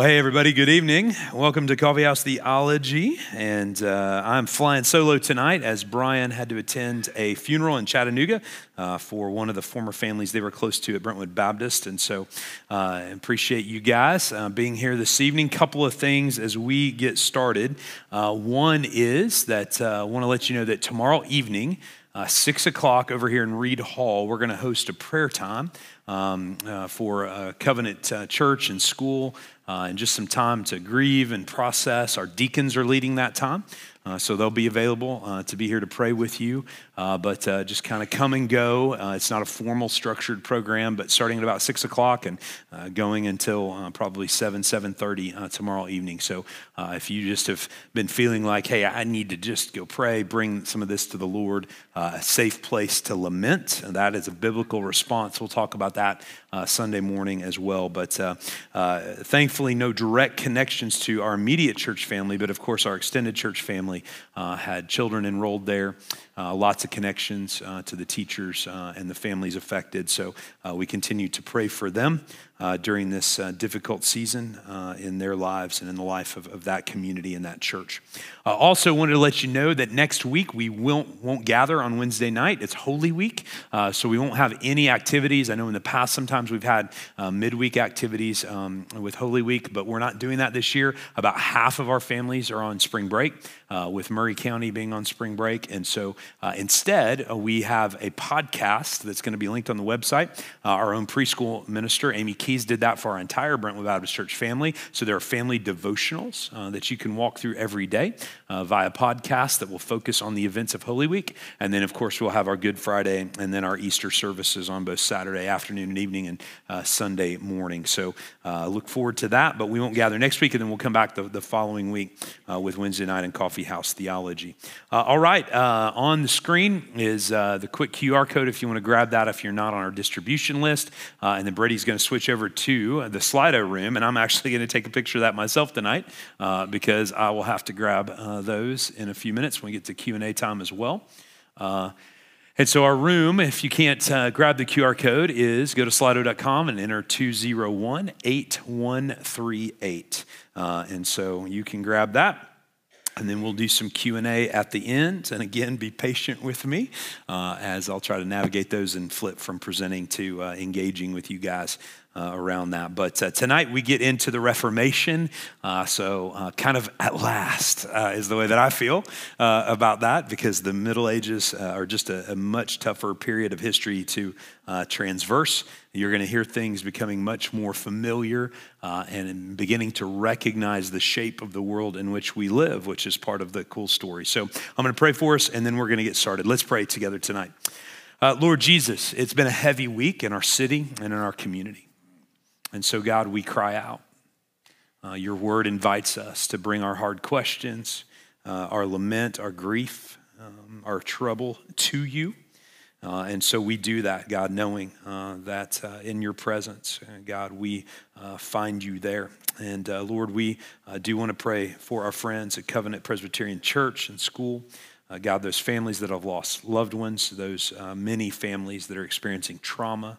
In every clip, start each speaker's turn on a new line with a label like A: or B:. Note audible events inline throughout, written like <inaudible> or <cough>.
A: Well, hey, everybody, good evening. Welcome to Coffee House Theology. And uh, I'm flying solo tonight as Brian had to attend a funeral in Chattanooga uh, for one of the former families they were close to at Brentwood Baptist. And so I uh, appreciate you guys uh, being here this evening. Couple of things as we get started. Uh, one is that uh, I want to let you know that tomorrow evening, uh, six o'clock over here in Reed Hall, we're going to host a prayer time um, uh, for uh, Covenant Church and School uh, and just some time to grieve and process. Our deacons are leading that time. Uh, so they'll be available uh, to be here to pray with you, uh, but uh, just kind of come and go. Uh, it's not a formal, structured program, but starting at about six o'clock and going until probably seven, seven thirty tomorrow evening. So if you just have been feeling like, hey, I need to just go pray, bring some of this to the Lord, a safe place to lament. And that is a biblical response. We'll talk about that Sunday morning as well. But thankfully, no direct connections to our immediate church family, but of course our extended church family uh, had children enrolled there, uh, lots of connections uh, to the teachers uh, and the families affected. So uh, we continue to pray for them uh, during this uh, difficult season uh, in their lives and in the life of, of that community and that church. Uh, also, wanted to let you know that next week we won't, won't gather on Wednesday night. It's Holy Week, uh, so we won't have any activities. I know in the past sometimes we've had midweek activities um, with Holy Week, but we're not doing that this year. About half of our families are on spring break, Uh, with Maury County being on spring break. And so uh, instead, uh, we have a podcast that's going to be linked on the website. our own preschool minister, Amy Keys did that for our entire Brentwood Baptist Church family. So there are family devotionals uh, that you can walk through every day uh, via podcast that will focus on the events of Holy Week. And then, of course, we'll have our Good Friday and then our Easter services on both Saturday afternoon and evening and uh, Sunday morning. So uh, look forward to that. But we won't gather next week, and then we'll come back the, the following week uh, with Wednesday night and Coffee House Theology. Uh, all right, on the screen is the quick QR code if you want to grab that if you're not on our distribution list. and then Brady's going to switch over to the Slido room, and I'm actually going to take a picture of that myself tonight because I will have to grab those in a few minutes when we get to Q&A time as well. Uh, and so our room, if you can't uh, grab the QR code, is go to slido.com and enter 201-8138. Uh, and so you can grab that and then we'll do some q&a at the end and again be patient with me uh, as i'll try to navigate those and flip from presenting to uh, engaging with you guys uh, around that. But uh, tonight we get into the Reformation. Uh, so, uh, kind of at last uh, is the way that I feel uh, about that because the Middle Ages are just a, a, much tougher period of history to transverse. You're going to hear things becoming much more familiar and beginning to recognize the shape of the world in which we live, which is part of the cool story. So, I'm going to pray for us and then we're going to get started. Let's pray together tonight. Lord Jesus, it's been a heavy week in our city and in our community. And so, God, we cry out. Uh, your word invites us to bring our hard questions, uh, our lament, our grief, um, our trouble to you. Uh, and so we do that, God, knowing uh, that uh, in your presence, uh, God, we find you there. And Lord, we do want to pray for our friends at Covenant Presbyterian Church and school. God, those families that have lost loved ones, those many families that are experiencing trauma.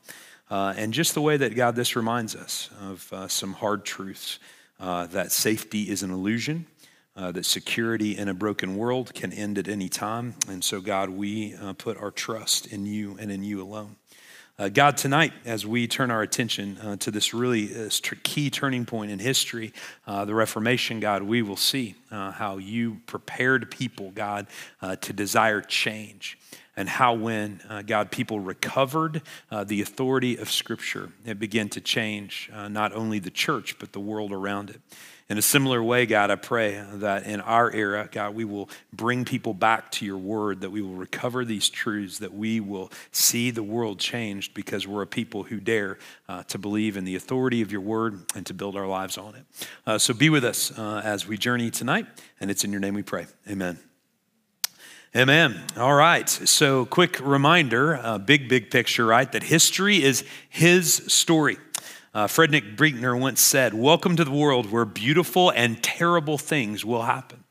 A: Uh, and just the way that, God, this reminds us of uh, some hard truths uh, that safety is an illusion, uh, that security in a broken world can end at any time. And so, God, we uh, put our trust in you and in you alone. Uh, God, tonight, as we turn our attention to this really key turning point in history, the Reformation, God, we will see how you prepared people, God, to desire change and how, when uh, God, people recovered uh, the authority of Scripture, it began to change uh, not only the church, but the world around it. In a similar way, God, I pray that in our era, God, we will bring people back to your word, that we will recover these truths, that we will see the world changed because we're a people who dare uh, to believe in the authority of your word and to build our lives on it. Uh, so be with us uh, as we journey tonight, and it's in your name we pray. Amen. Amen. All right. So, quick reminder, uh, big, big picture, right? That history is his story. Uh, Frederick Buechner once said, Welcome to the world where beautiful and terrible things will happen.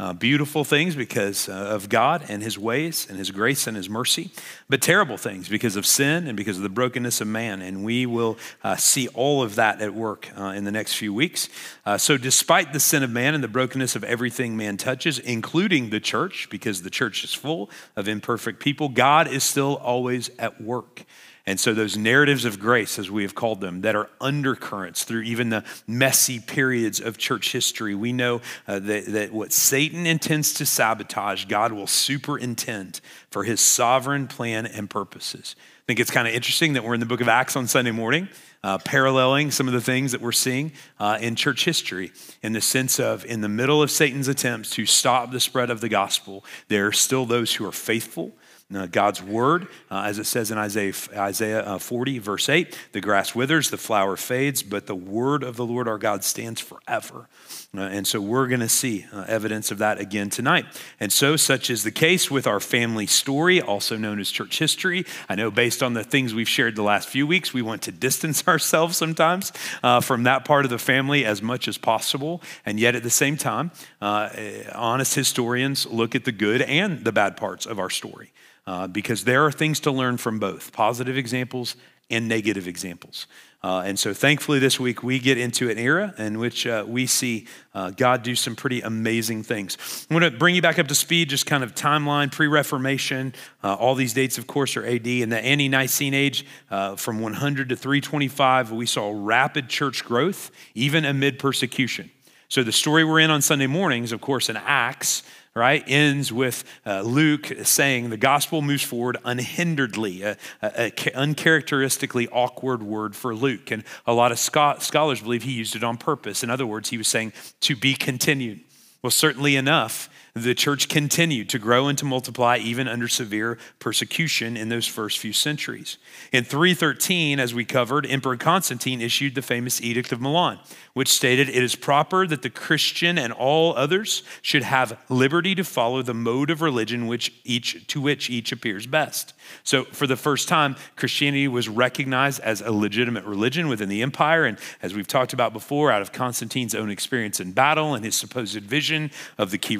A: Uh, beautiful things because uh, of God and His ways and His grace and His mercy, but terrible things because of sin and because of the brokenness of man. And we will uh, see all of that at work uh, in the next few weeks. Uh, so, despite the sin of man and the brokenness of everything man touches, including the church, because the church is full of imperfect people, God is still always at work. And so, those narratives of grace, as we have called them, that are undercurrents through even the messy periods of church history, we know uh, that, that what Satan intends to sabotage, God will superintend for his sovereign plan and purposes. I think it's kind of interesting that we're in the book of Acts on Sunday morning. Uh, paralleling some of the things that we're seeing uh, in church history in the sense of in the middle of Satan's attempts to stop the spread of the gospel, there are still those who are faithful God's word, uh, as it says in Isaiah, Isaiah uh, 40, verse 8, the grass withers, the flower fades, but the word of the Lord our God stands forever. Uh, and so we're going to see uh, evidence of that again tonight. And so, such is the case with our family story, also known as church history. I know based on the things we've shared the last few weeks, we want to distance <laughs> ourselves sometimes uh, from that part of the family as much as possible. And yet, at the same time, honest historians look at the good and the bad parts of our story uh, because there are things to learn from both positive examples and negative examples. Uh, and so, thankfully, this week we get into an era in which uh, we see uh, God do some pretty amazing things. I'm going to bring you back up to speed, just kind of timeline, pre Reformation. Uh, all these dates, of course, are AD. In the Ante Nicene age, uh, from 100 to 325, we saw rapid church growth, even amid persecution. So, the story we're in on Sunday mornings, of course, in Acts, right, ends with uh, Luke saying the gospel moves forward unhinderedly, a, a, a, uncharacteristically awkward word for Luke. And a lot of scholars believe he used it on purpose. In other words, he was saying to be continued. Well, certainly enough, the church continued to grow and to multiply even under severe persecution in those first few centuries. In 313, as we covered, Emperor Constantine issued the famous Edict of Milan, which stated it is proper that the Christian and all others should have liberty to follow the mode of religion which each, to which each appears best. So, for the first time, Christianity was recognized as a legitimate religion within the empire. And as we've talked about before, out of Constantine's own experience in battle and his supposed vision of the Chi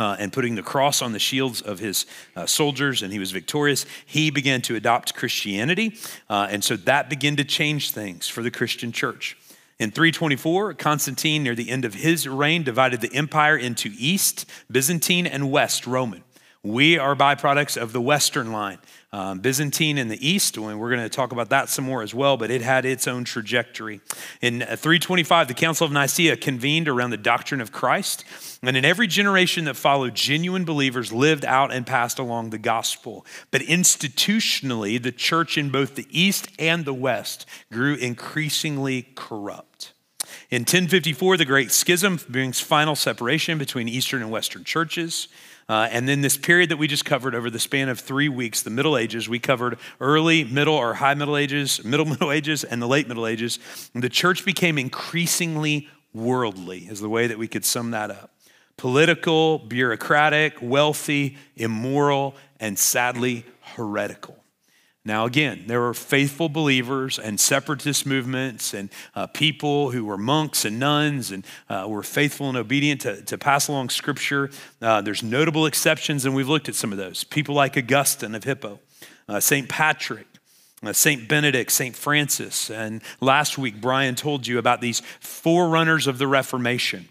A: uh, and putting the cross on the shields of his uh, soldiers, and he was victorious. He began to adopt Christianity, uh, and so that began to change things for the Christian church. In 324, Constantine, near the end of his reign, divided the empire into East, Byzantine, and West, Roman. We are byproducts of the Western line. Um, Byzantine in the east, and we're going to talk about that some more as well, but it had its own trajectory. In 325, the Council of Nicaea convened around the doctrine of Christ, and in every generation that followed, genuine believers lived out and passed along the gospel. But institutionally, the church in both the east and the west grew increasingly corrupt. In 1054, the Great Schism brings final separation between Eastern and Western churches. Uh, and then this period that we just covered over the span of three weeks, the Middle Ages, we covered early, middle, or high Middle Ages, <laughs> middle Middle Ages, and the late Middle Ages. And the church became increasingly worldly, is the way that we could sum that up. Political, bureaucratic, wealthy, immoral, and sadly heretical. Now, again, there were faithful believers and separatist movements and uh, people who were monks and nuns and uh, were faithful and obedient to, to pass along scripture. Uh, there's notable exceptions, and we've looked at some of those. People like Augustine of Hippo, uh, St. Patrick, uh, St. Benedict, St. Francis. And last week, Brian told you about these forerunners of the Reformation.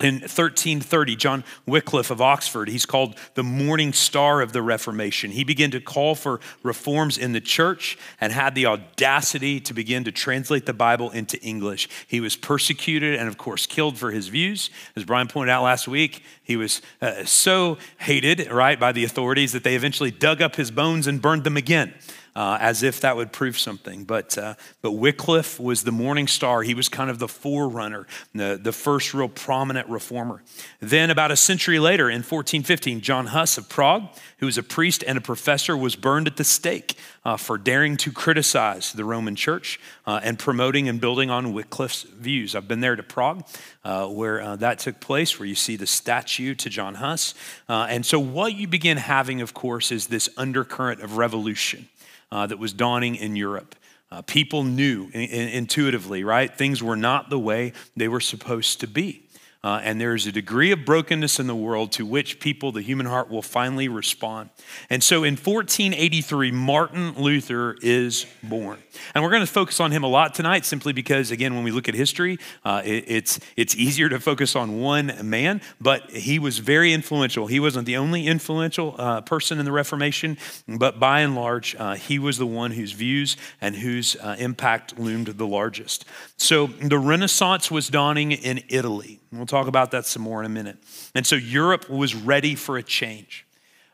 A: In 1330, John Wycliffe of Oxford, he's called the morning star of the Reformation. He began to call for reforms in the church and had the audacity to begin to translate the Bible into English. He was persecuted and, of course, killed for his views. As Brian pointed out last week, he was uh, so hated, right, by the authorities that they eventually dug up his bones and burned them again uh, as if that would prove something. But, uh, but Wycliffe was the morning star. He was kind of the forerunner, the, the first real prominent reformer. Then, about a century later, in 1415, John Huss of Prague, who was a priest and a professor, was burned at the stake uh, for daring to criticize the Roman church uh, and promoting and building on Wycliffe's views. I've been there to Prague, uh, where uh, that took place, where you see the statue to John Huss. And so, what you begin having, of course, is this undercurrent of revolution uh, that was dawning in Europe. Uh, people knew in, in, intuitively, right? Things were not the way they were supposed to be. Uh, and there is a degree of brokenness in the world to which people, the human heart, will finally respond. And so in 1483, Martin Luther is born. And we're going to focus on him a lot tonight simply because, again, when we look at history, uh, it, it's, it's easier to focus on one man, but he was very influential. He wasn't the only influential uh, person in the Reformation, but by and large, uh, he was the one whose views and whose uh, impact loomed the largest. So the Renaissance was dawning in Italy. We'll talk about that some more in a minute. And so Europe was ready for a change.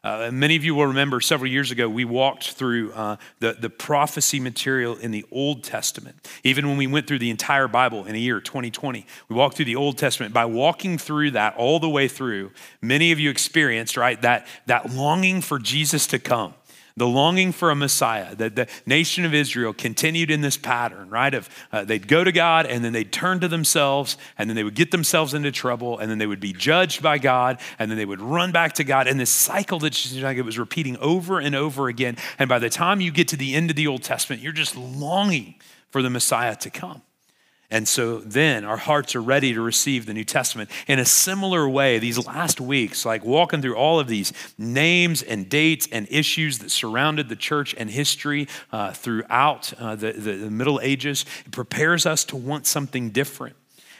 A: Uh, many of you will remember several years ago, we walked through uh, the, the prophecy material in the Old Testament. Even when we went through the entire Bible in a year, 2020, we walked through the Old Testament. By walking through that all the way through, many of you experienced, right, that, that longing for Jesus to come the longing for a Messiah, that the nation of Israel continued in this pattern, right? Of uh, they'd go to God and then they'd turn to themselves and then they would get themselves into trouble and then they would be judged by God and then they would run back to God. And this cycle that like it was repeating over and over again. And by the time you get to the end of the Old Testament, you're just longing for the Messiah to come. And so then our hearts are ready to receive the New Testament. In a similar way, these last weeks, like walking through all of these names and dates and issues that surrounded the church and history uh, throughout uh, the, the, Middle Ages, prepares us to want something different.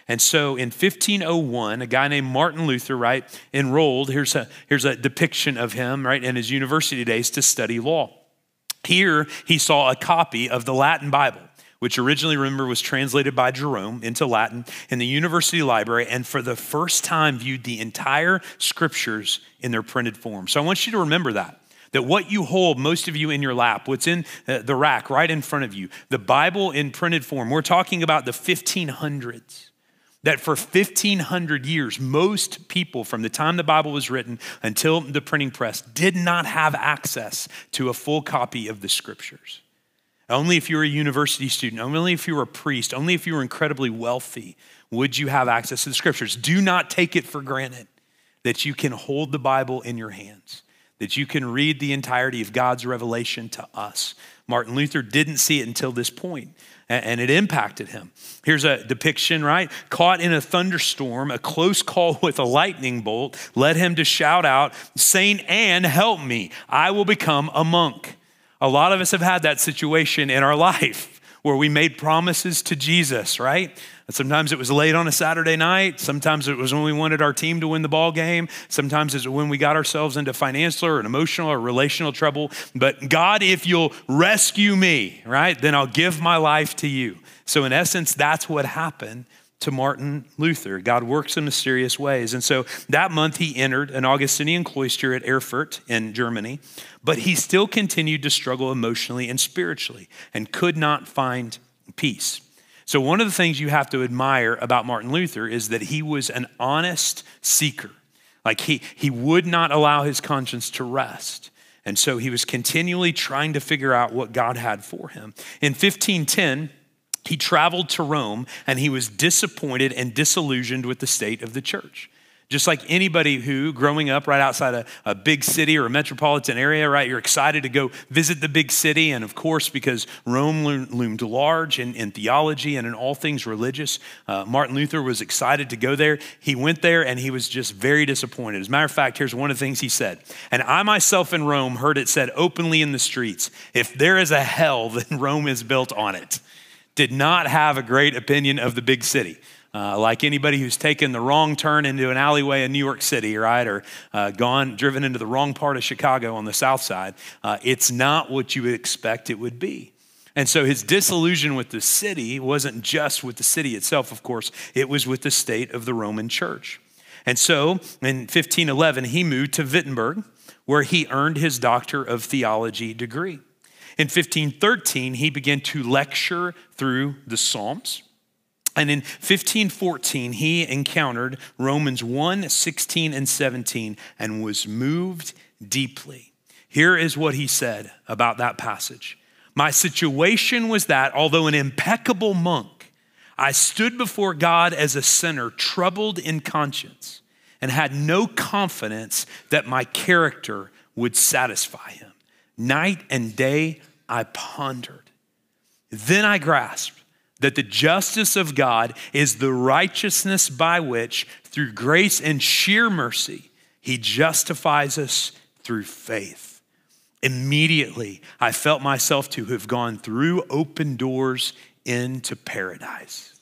A: And so in 1501, a guy named Martin Luther, right, enrolled, here's a, here's a depiction of him, right, in his university days to study law. Here, he saw a copy of the Latin Bible which originally, remember, was translated by Jerome into Latin in the university library, and for the first time viewed the entire scriptures in their printed form. So I want you to remember that. That what you hold, most of you in your lap, what's in uh, the rack right in front of you, the Bible in printed form, we're talking about the 1500s. That for 1500 years, most people from the time the Bible was written until the printing press did not have access to a full copy of the scriptures. Only if you were a university student, only if you were a priest, only if you were incredibly wealthy would you have access to the scriptures. Do not take it for granted that you can hold the Bible in your hands, that you can read the entirety of God's revelation to us. Martin Luther didn't see it until this point, and it impacted him. Here's a depiction, right? Caught in a thunderstorm, a close call with a lightning bolt led him to shout out, Saint Anne, help me, I will become a monk. A lot of us have had that situation in our life where we made promises to Jesus, right? Sometimes it was late on a Saturday night. Sometimes it was when we wanted our team to win the ball game. Sometimes it's when we got ourselves into financial or emotional or relational trouble. But God, if you'll rescue me, right, then I'll give my life to you. So, in essence, that's what happened to Martin Luther. God works in mysterious ways. And so that month he entered an Augustinian cloister at Erfurt in Germany, but he still continued to struggle emotionally and spiritually and could not find peace. So, one of the things you have to admire about Martin Luther is that he was an honest seeker. Like he, he would not allow his conscience to rest. And so he was continually trying to figure out what God had for him. In 1510, he traveled to Rome and he was disappointed and disillusioned with the state of the church. Just like anybody who, growing up right outside a, a, big city or a metropolitan area, right, you're excited to go visit the big city. And of course, because Rome loomed large in, in theology and in all things religious, uh, Martin Luther was excited to go there. He went there and he was just very disappointed. As a matter of fact, here's one of the things he said. And I myself in Rome heard it said openly in the streets if there is a hell, <laughs> then Rome is built on it did not have a great opinion of the big city. Uh, like anybody who's taken the wrong turn into an alleyway in New York City, right, or uh, gone, driven into the wrong part of Chicago on the south side, uh, it's not what you would expect it would be. And so his disillusion with the city wasn't just with the city itself, of course, it was with the state of the Roman church. And so in 1511, he moved to Wittenberg, where he earned his Doctor of Theology degree. In 1513, he began to lecture through the Psalms. And in 1514, he encountered Romans 1 16 and 17 and was moved deeply. Here is what he said about that passage My situation was that, although an impeccable monk, I stood before God as a sinner, troubled in conscience, and had no confidence that my character would satisfy him. Night and day I pondered. Then I grasped that the justice of God is the righteousness by which, through grace and sheer mercy, he justifies us through faith. Immediately, I felt myself to have gone through open doors into paradise.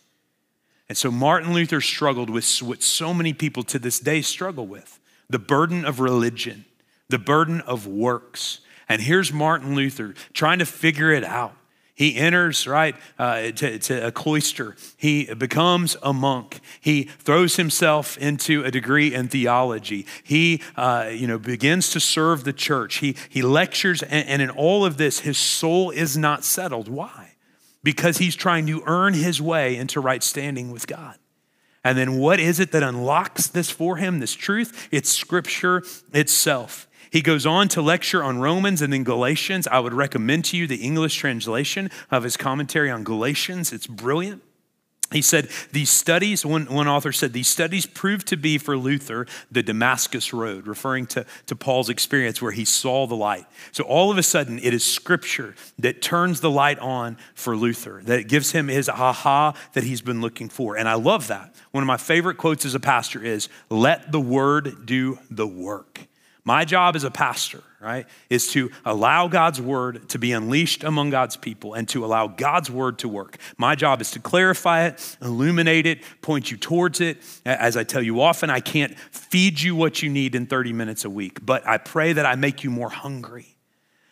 A: And so Martin Luther struggled with what so many people to this day struggle with the burden of religion, the burden of works. And here's Martin Luther trying to figure it out. He enters, right, uh, to, to, a cloister. He becomes a monk. He throws himself into a degree in theology. He, uh, you know, begins to serve the church. He, he lectures, and, and in all of this, his soul is not settled. Why? Because he's trying to earn his way into right standing with God. And then what is it that unlocks this for him, this truth? It's Scripture itself. He goes on to lecture on Romans and then Galatians. I would recommend to you the English translation of his commentary on Galatians. It's brilliant. He said, These studies, one, one author said, these studies proved to be for Luther the Damascus Road, referring to, to Paul's experience where he saw the light. So all of a sudden, it is scripture that turns the light on for Luther, that gives him his aha that he's been looking for. And I love that. One of my favorite quotes as a pastor is, Let the word do the work. My job as a pastor, right, is to allow God's word to be unleashed among God's people and to allow God's word to work. My job is to clarify it, illuminate it, point you towards it. As I tell you often, I can't feed you what you need in 30 minutes a week, but I pray that I make you more hungry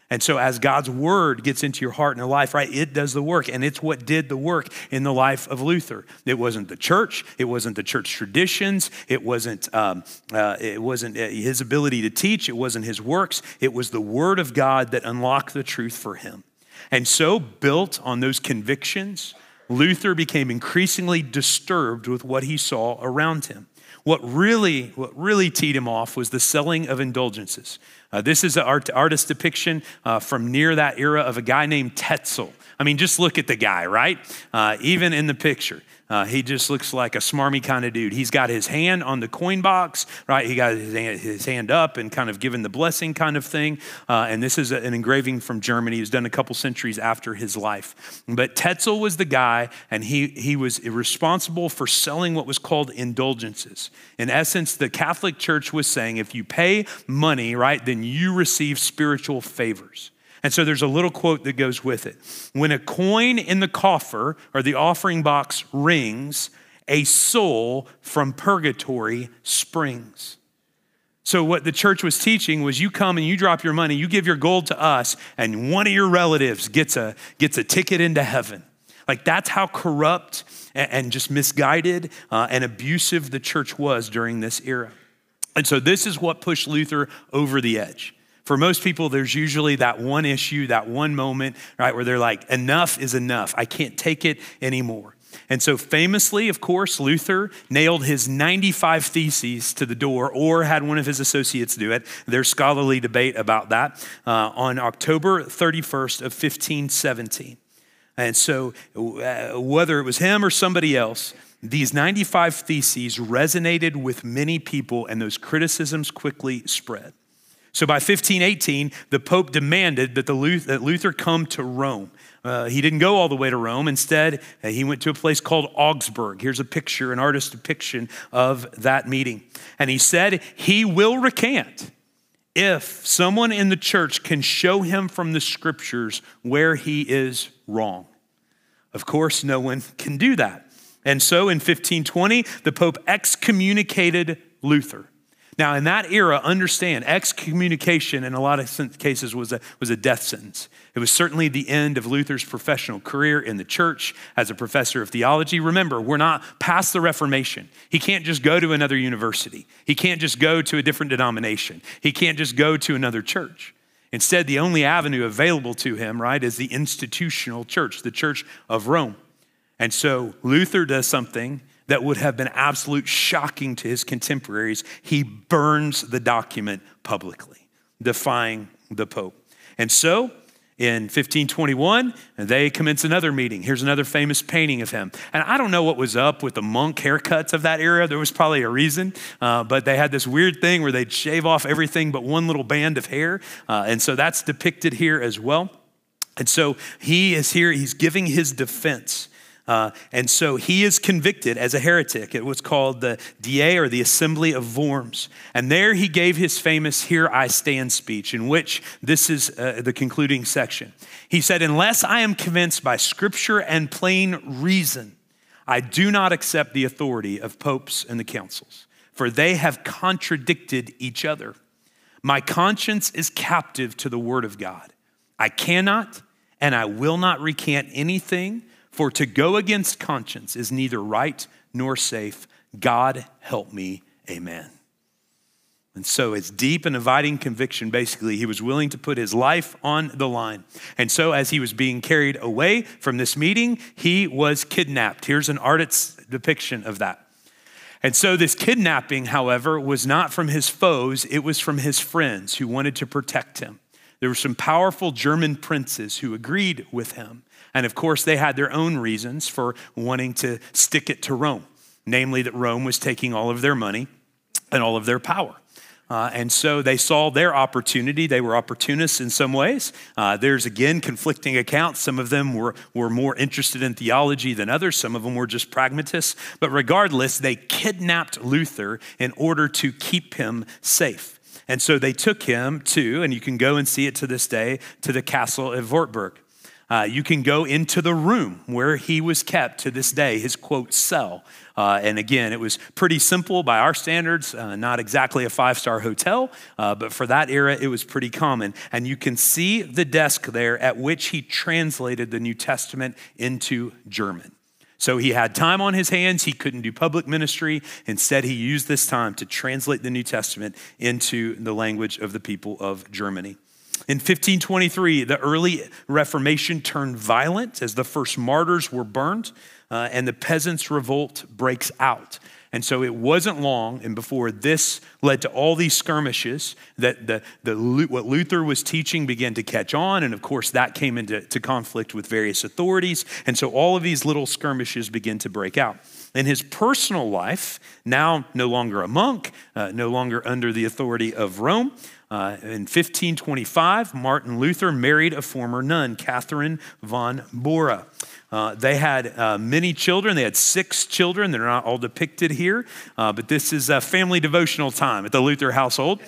A: and so, as God's word gets into your heart and your life, right, it does the work. And it's what did the work in the life of Luther. It wasn't the church, it wasn't the church traditions, it wasn't, um, uh, it wasn't uh, his ability to teach, it wasn't his works. It was the word of God that unlocked the truth for him. And so, built on those convictions, Luther became increasingly disturbed with what he saw around him. What really, what really teed him off was the selling of indulgences. Uh, this is an art, artist depiction uh, from near that era of a guy named Tetzel. I mean, just look at the guy, right? Uh, even in the picture. Uh, he just looks like a smarmy kind of dude. He's got his hand on the coin box, right? He got his hand, his hand up and kind of given the blessing kind of thing. Uh, and this is an engraving from Germany. It was done a couple centuries after his life. But Tetzel was the guy, and he, he was responsible for selling what was called indulgences. In essence, the Catholic Church was saying if you pay money, right, then you receive spiritual favors. And so there's a little quote that goes with it. When a coin in the coffer or the offering box rings, a soul from purgatory springs. So, what the church was teaching was you come and you drop your money, you give your gold to us, and one of your relatives gets a, gets a ticket into heaven. Like, that's how corrupt and, just misguided uh, and abusive the church was during this era. And so, this is what pushed Luther over the edge. For most people, there's usually that one issue, that one moment, right, where they're like, enough is enough. I can't take it anymore. And so, famously, of course, Luther nailed his 95 theses to the door or had one of his associates do it. There's scholarly debate about that uh, on October 31st of 1517. And so, uh, whether it was him or somebody else, these 95 theses resonated with many people, and those criticisms quickly spread. So by 1518, the Pope demanded that, the Luther, that Luther come to Rome. Uh, he didn't go all the way to Rome. Instead, uh, he went to a place called Augsburg. Here's a picture, an artist's depiction of that meeting. And he said, He will recant if someone in the church can show him from the scriptures where he is wrong. Of course, no one can do that. And so in 1520, the Pope excommunicated Luther. Now, in that era, understand excommunication in a lot of cases was a, was a death sentence. It was certainly the end of Luther's professional career in the church as a professor of theology. Remember, we're not past the Reformation. He can't just go to another university, he can't just go to a different denomination, he can't just go to another church. Instead, the only avenue available to him, right, is the institutional church, the church of Rome. And so Luther does something that would have been absolute shocking to his contemporaries, he burns the document publicly, defying the Pope. And so, in 1521, they commence another meeting. Here's another famous painting of him. And I don't know what was up with the monk haircuts of that era. There was probably a reason, uh, but they had this weird thing where they'd shave off everything but one little band of hair. Uh, and so that's depicted here as well. And so he is here, he's giving his defense Uh, and so he is convicted as a heretic. It was called the Diet or the Assembly of Worms. And there he gave his famous Here I Stand speech, in which this is uh, the concluding section. He said, Unless I am convinced by scripture and plain reason, I do not accept the authority of popes and the councils, for they have contradicted each other. My conscience is captive to the word of God. I cannot and I will not recant anything, for to go against conscience is neither right nor safe. God help me. Amen. And so it's deep and abiding conviction, basically. He was willing to put his life on the line. And so, as he was being carried away from this meeting, he was kidnapped. Here's an artist's depiction of that. And so, this kidnapping, however, was not from his foes, it was from his friends who wanted to protect him. There were some powerful German princes who agreed with him. And of course, they had their own reasons for wanting to stick it to Rome, namely that Rome was taking all of their money and all of their power. Uh, and so they saw their opportunity. They were opportunists in some ways. Uh, there's again conflicting accounts. Some of them were, were more interested in theology than others, some of them were just pragmatists. But regardless, they kidnapped Luther in order to keep him safe. And so they took him to, and you can go and see it to this day, to the castle of Wartburg. Uh, you can go into the room where he was kept to this day, his quote, cell. Uh, and again, it was pretty simple by our standards, uh, not exactly a five star hotel, uh, but for that era, it was pretty common. And you can see the desk there at which he translated the New Testament into German. So he had time on his hands. He couldn't do public ministry. Instead, he used this time to translate the New Testament into the language of the people of Germany. In 1523, the early Reformation turned violent as the first martyrs were burned uh, and the peasants' revolt breaks out. And so it wasn't long, and before this led to all these skirmishes, that the, the, what Luther was teaching began to catch on. And of course, that came into to conflict with various authorities. And so all of these little skirmishes begin to break out. In his personal life, now no longer a monk, uh, no longer under the authority of Rome, uh, in 1525, Martin Luther married a former nun, Catherine von Bora. Uh, they had uh, many children. They had six children. They're not all depicted here, uh, but this is a family devotional time at the Luther household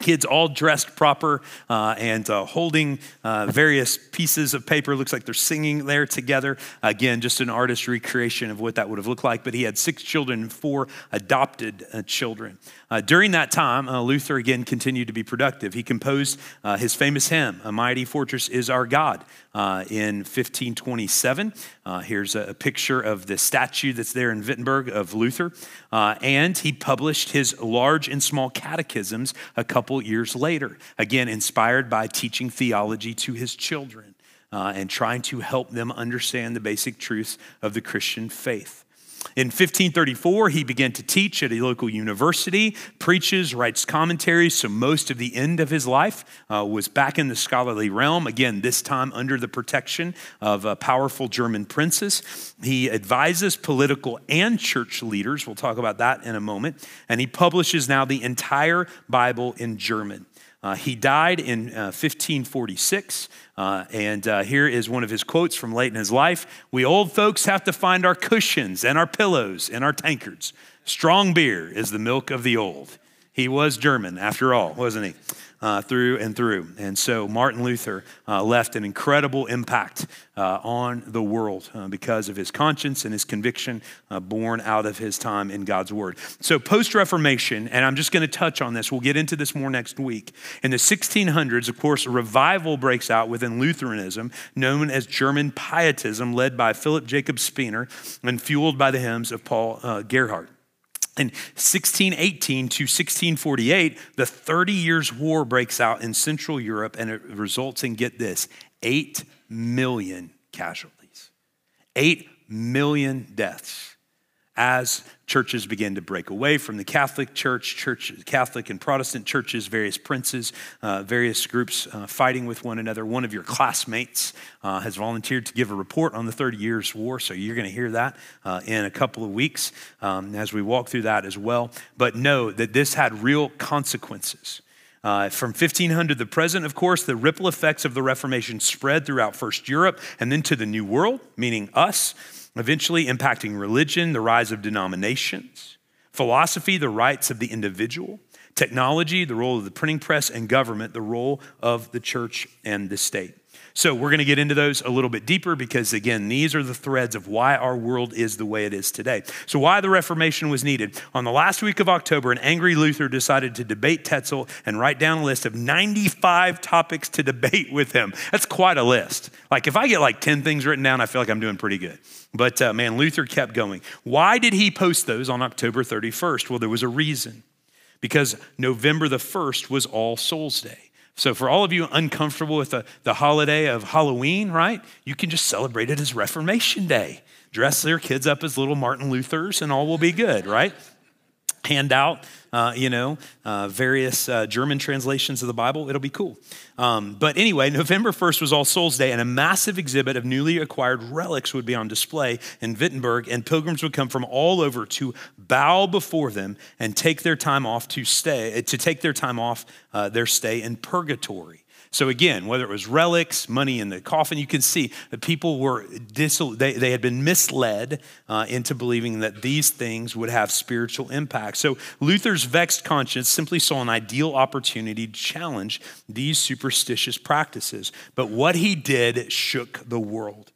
A: kids all dressed proper uh, and uh, holding uh, various pieces of paper. Looks like they're singing there together. Again, just an artist recreation of what that would have looked like. But he had six children and four adopted uh, children. Uh, during that time, uh, Luther again continued to be productive. He composed his famous hymn, A Mighty Fortress is Our God, in 1527. Here's a, a, picture of the statue that's there in Wittenberg of Luther. and he published his large and small catechisms a couple couple years later, again, inspired by teaching theology to his children uh, and trying to help them understand the basic truths of the Christian faith. In 1534, he began to teach at a local university, preaches, writes commentaries. So, most of the end of his life uh, was back in the scholarly realm. Again, this time under the protection of uh, powerful German princes. He advises political and church leaders. We'll talk about that in a moment. And he publishes now the entire Bible in German. Uh, he died in uh, 1546, uh, and uh, here is one of his quotes from late in his life We old folks have to find our cushions and our pillows and our tankards. Strong beer is the milk of the old. He was German, after all, wasn't he? Uh, through and through. And so Martin Luther uh, left an incredible impact uh, on the world uh, because of his conscience and his conviction uh, born out of his time in God's Word. So, post Reformation, and I'm just going to touch on this, we'll get into this more next week. In the 1600s, of course, a revival breaks out within Lutheranism known as German Pietism, led by Philip Jacob Spener and fueled by the hymns of Paul uh, Gerhardt. In 1618 to 1648, the 30 Years' War breaks out in Central Europe and it results in, get this, 8 million casualties. 8 million deaths as churches began to break away from the Catholic Church, church Catholic and Protestant churches, various princes, uh, various groups uh, fighting with one another. One of your classmates uh, has volunteered to give a report on the Thirty Years' War, so you're going to hear that uh, in a couple of weeks um, as we walk through that as well. But know that this had real consequences. Uh, from 1500 to the present, of course, the ripple effects of the Reformation spread throughout first Europe and then to the New World, meaning us. Eventually impacting religion, the rise of denominations, philosophy, the rights of the individual, technology, the role of the printing press, and government, the role of the church and the state. So, we're going to get into those a little bit deeper because, again, these are the threads of why our world is the way it is today. So, why the Reformation was needed. On the last week of October, an angry Luther decided to debate Tetzel and write down a list of 95 topics to debate with him. That's quite a list. Like, if I get like 10 things written down, I feel like I'm doing pretty good. But uh, man, Luther kept going. Why did he post those on October 31st? Well, there was a reason. Because November the 1st was All Souls Day. So, for all of you uncomfortable with the, the holiday of Halloween, right, you can just celebrate it as Reformation Day. Dress their kids up as little Martin Luthers, and all will be good, right? Hand out, uh, you know, uh, various uh, German translations of the Bible. It'll be cool. Um, but anyway, November 1st was All Souls Day, and a massive exhibit of newly acquired relics would be on display in Wittenberg, and pilgrims would come from all over to bow before them and take their time off to stay, to take their time off uh, their stay in purgatory. So again, whether it was relics, money in the coffin, you can see that people were dis- they, they had been misled uh, into believing that these things would have spiritual impact. So Luther's vexed conscience simply saw an ideal opportunity to challenge these superstitious practices. But what he did shook the world.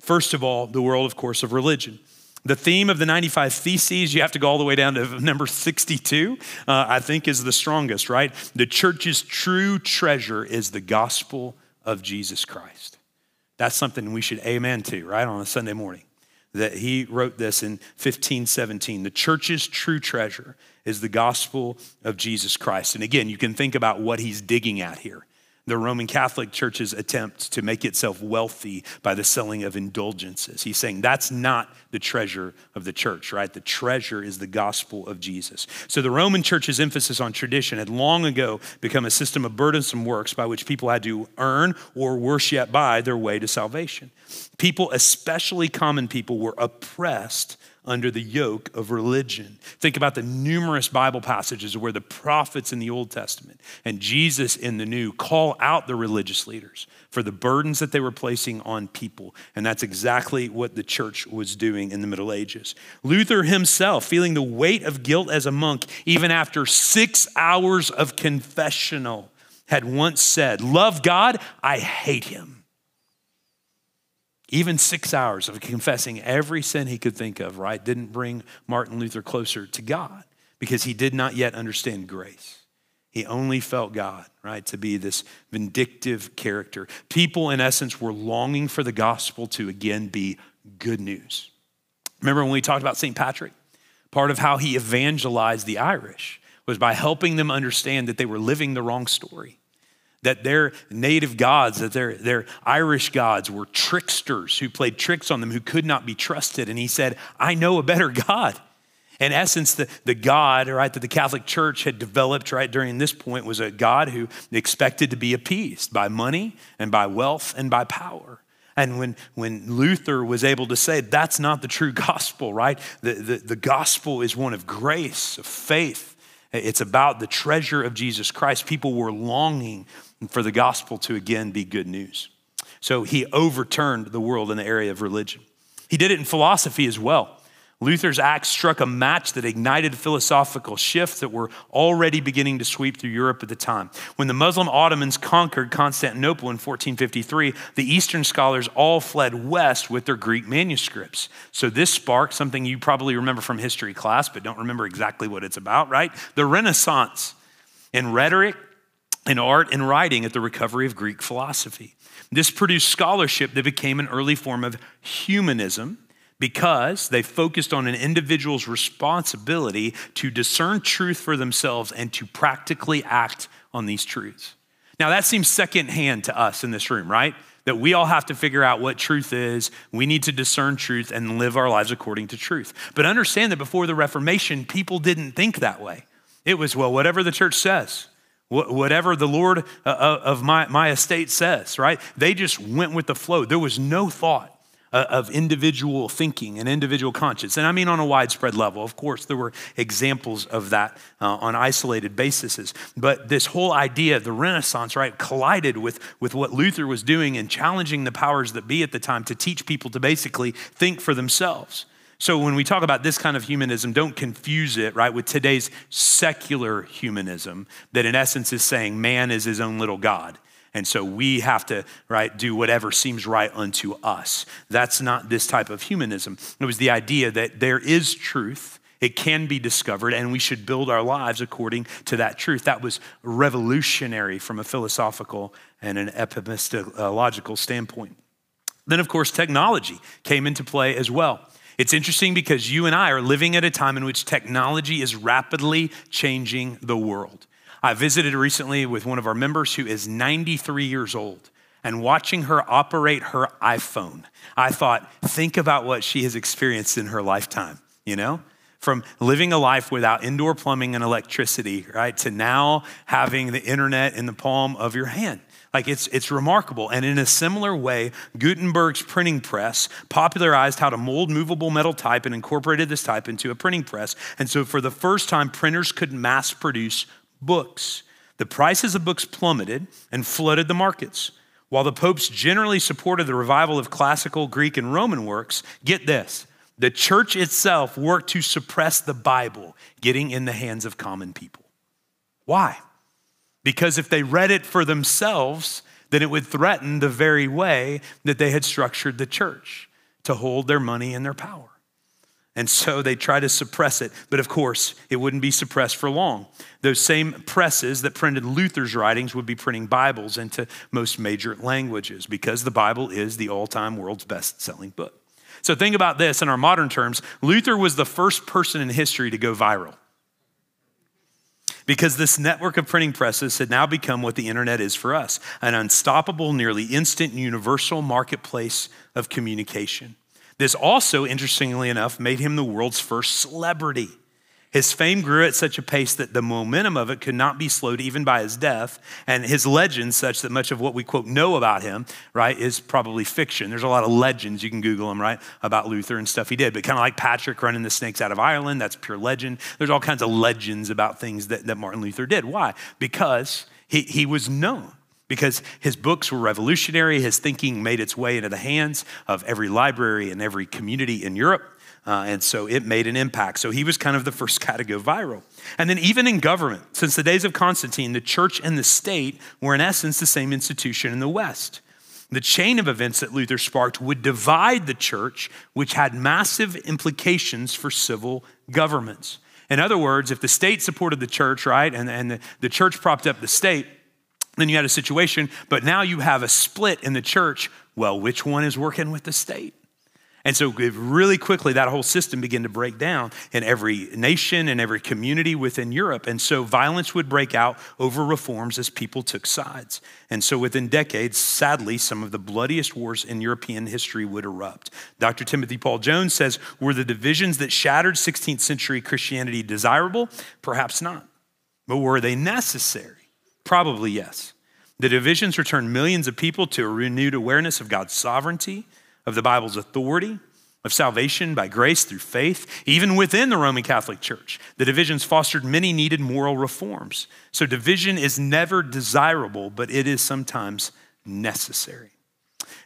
A: First of all, the world, of course, of religion. The theme of the 95 Theses, you have to go all the way down to <laughs> number 62, uh, I think is the strongest, right? The church's true treasure is the gospel of Jesus Christ. That's something we should amen to, right, on a Sunday morning. That he wrote this in 1517. The church's true treasure is the gospel of Jesus Christ. And again, you can think about what he's digging at here the Roman Catholic Church's attempt to make itself wealthy by the selling of indulgences. He's saying that's not the treasure of the church, right? The treasure is the gospel of Jesus. So the Roman Church's emphasis on tradition had long ago become a system of burdensome works by which people had to earn or worse yet buy their way to salvation. People, especially common people, were oppressed under the yoke of religion. Think about the numerous Bible passages where the prophets in the Old Testament and Jesus in the New call out the religious leaders for the burdens that they were placing on people. And that's exactly what the church was doing in the Middle Ages. Luther himself, feeling the weight of guilt as a monk, even after six hours of confessional, had once said, Love God, I hate him. Even six hours of confessing every sin he could think of, right, didn't bring Martin Luther closer to God because he did not yet understand grace. He only felt God, right, to be this vindictive character. People, in essence, were longing for the gospel to again be good news. Remember when we talked about St. Patrick? Part of how he evangelized the Irish was by helping them understand that they were living the wrong story that their native gods, that their, their Irish gods were tricksters who played tricks on them who could not be trusted. And he said, I know a better God. In essence, the, the God, right, that the Catholic Church had developed right during this point was a God who expected to be appeased by money and by wealth and by power. And when, when Luther was able to say that's not the true gospel, right? The, the, the gospel is one of grace, of faith. It's about the treasure of Jesus Christ. People were longing for the gospel to again be good news. So he overturned the world in the area of religion. He did it in philosophy as well. Luther's act struck a match that ignited philosophical shifts that were already beginning to sweep through Europe at the time. When the Muslim Ottomans conquered Constantinople in 1453, the Eastern scholars all fled west with their Greek manuscripts. So this sparked something you probably remember from history class, but don't remember exactly what it's about, right? The Renaissance. In rhetoric, in art and writing at the recovery of Greek philosophy. This produced scholarship that became an early form of humanism because they focused on an individual's responsibility to discern truth for themselves and to practically act on these truths. Now, that seems secondhand to us in this room, right? That we all have to figure out what truth is. We need to discern truth and live our lives according to truth. But understand that before the Reformation, people didn't think that way. It was, well, whatever the church says, whatever the Lord uh, uh, of my, my estate says, right? They just went with the flow. There was no thought uh, of individual thinking and individual conscience. And I mean on a widespread level. Of course, there were examples of that on isolated bases. But this whole idea of the Renaissance, right, collided with, with what Luther was doing and challenging the powers that be at the time to teach people to basically think for themselves. So when we talk about this kind of humanism, don't confuse it, right, with today's secular humanism that in essence is saying man is his own little God. And so we have to, right, do whatever seems right unto us. That's not this type of humanism. It was the idea that there is truth, it can be discovered, and we should build our lives according to that truth. That was revolutionary from a philosophical and an epistemological standpoint. Then, of course, technology came into play as well. It's interesting because you and I are living at a time in which technology is rapidly changing the world. I visited recently with one of our members who is 93 years old and watching her operate her iPhone, I thought, think about what she has experienced in her lifetime, you know? From living a life without indoor plumbing and electricity, right, to now having the internet in the palm of your hand. Like it's, it's remarkable. And in a similar way, Gutenberg's printing press popularized how to mold movable metal type and incorporated this type into a printing press. And so for the first time, printers could mass produce books. The prices of books plummeted and flooded the markets. While the popes generally supported the revival of classical Greek and Roman works, get this the church itself worked to suppress the Bible getting in the hands of common people. Why? Because if they read it for themselves, then it would threaten the very way that they had structured the church to hold their money and their power. And so they try to suppress it. But of course, it wouldn't be suppressed for long. Those same presses that printed Luther's writings would be printing Bibles into most major languages because the Bible is the all time world's best selling book. So think about this in our modern terms Luther was the first person in history to go viral. Because this network of printing presses had now become what the internet is for us an unstoppable, nearly instant, universal marketplace of communication. This also, interestingly enough, made him the world's first celebrity. His fame grew at such a pace that the momentum of it could not be slowed even by his death. And his legend such that much of what we quote know about him, right, is probably fiction. There's a lot of legends, you can Google them, right, about Luther and stuff he did. But kind of like Patrick running the snakes out of Ireland, that's pure legend. There's all kinds of legends about things that, that Martin Luther did. Why? Because he, he was known because his books were revolutionary. His thinking made its way into the hands of every library and every community in Europe. Uh, and so it made an impact. So he was kind of the first guy to go viral. And then, even in government, since the days of Constantine, the church and the state were, in essence, the same institution in the West. The chain of events that Luther sparked would divide the church, which had massive implications for civil governments. In other words, if the state supported the church, right, and, and the, the church propped up the state, then you had a situation, but now you have a split in the church. Well, which one is working with the state? And so, really quickly, that whole system began to break down in every nation and every community within Europe. And so, violence would break out over reforms as people took sides. And so, within decades, sadly, some of the bloodiest wars in European history would erupt. Dr. Timothy Paul Jones says Were the divisions that shattered 16th century Christianity desirable? Perhaps not. But were they necessary? Probably yes. The divisions returned millions of people to a renewed awareness of God's sovereignty, of the Bible's authority, of salvation by grace through faith, even within the Roman Catholic Church. The divisions fostered many needed moral reforms. So, division is never desirable, but it is sometimes necessary.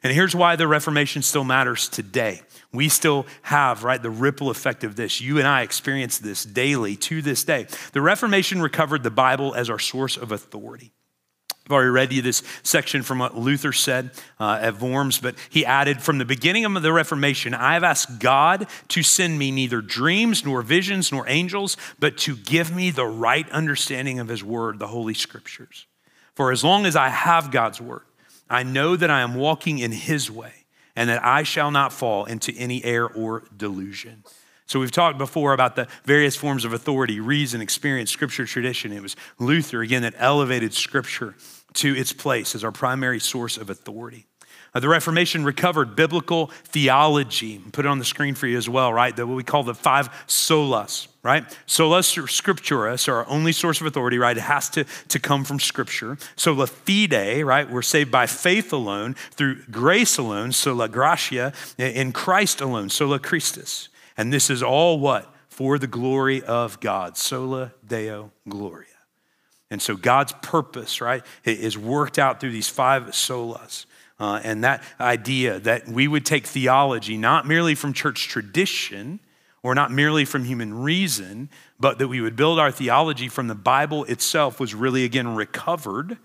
A: And here's why the Reformation still matters today. We still have, right, the ripple effect of this. You and I experience this daily to this day. The Reformation recovered the Bible as our source of authority. I've already read you this section from what Luther said uh, at Worms, but he added, From the beginning of the Reformation, I have asked God to send me neither dreams, nor visions, nor angels, but to give me the right understanding of his word, the Holy Scriptures. For as long as I have God's word, I know that I am walking in his way and that I shall not fall into any error or delusion. So, we've talked before about the various forms of authority reason, experience, scripture, tradition. It was Luther, again, that elevated scripture to its place as our primary source of authority. Uh, the Reformation recovered biblical theology. Put it on the screen for you as well, right? The, what we call the five solas, right? Solas scriptura, so our only source of authority, right? It has to, to come from scripture. Sola fide, right? We're saved by faith alone, through grace alone, sola gratia, in Christ alone, sola Christus. And this is all what? For the glory of God. Sola Deo Gloria. And so God's purpose, right, is worked out through these five solas. Uh, and that idea that we would take theology not merely from church tradition or not merely from human reason, but that we would build our theology from the Bible itself was really again recovered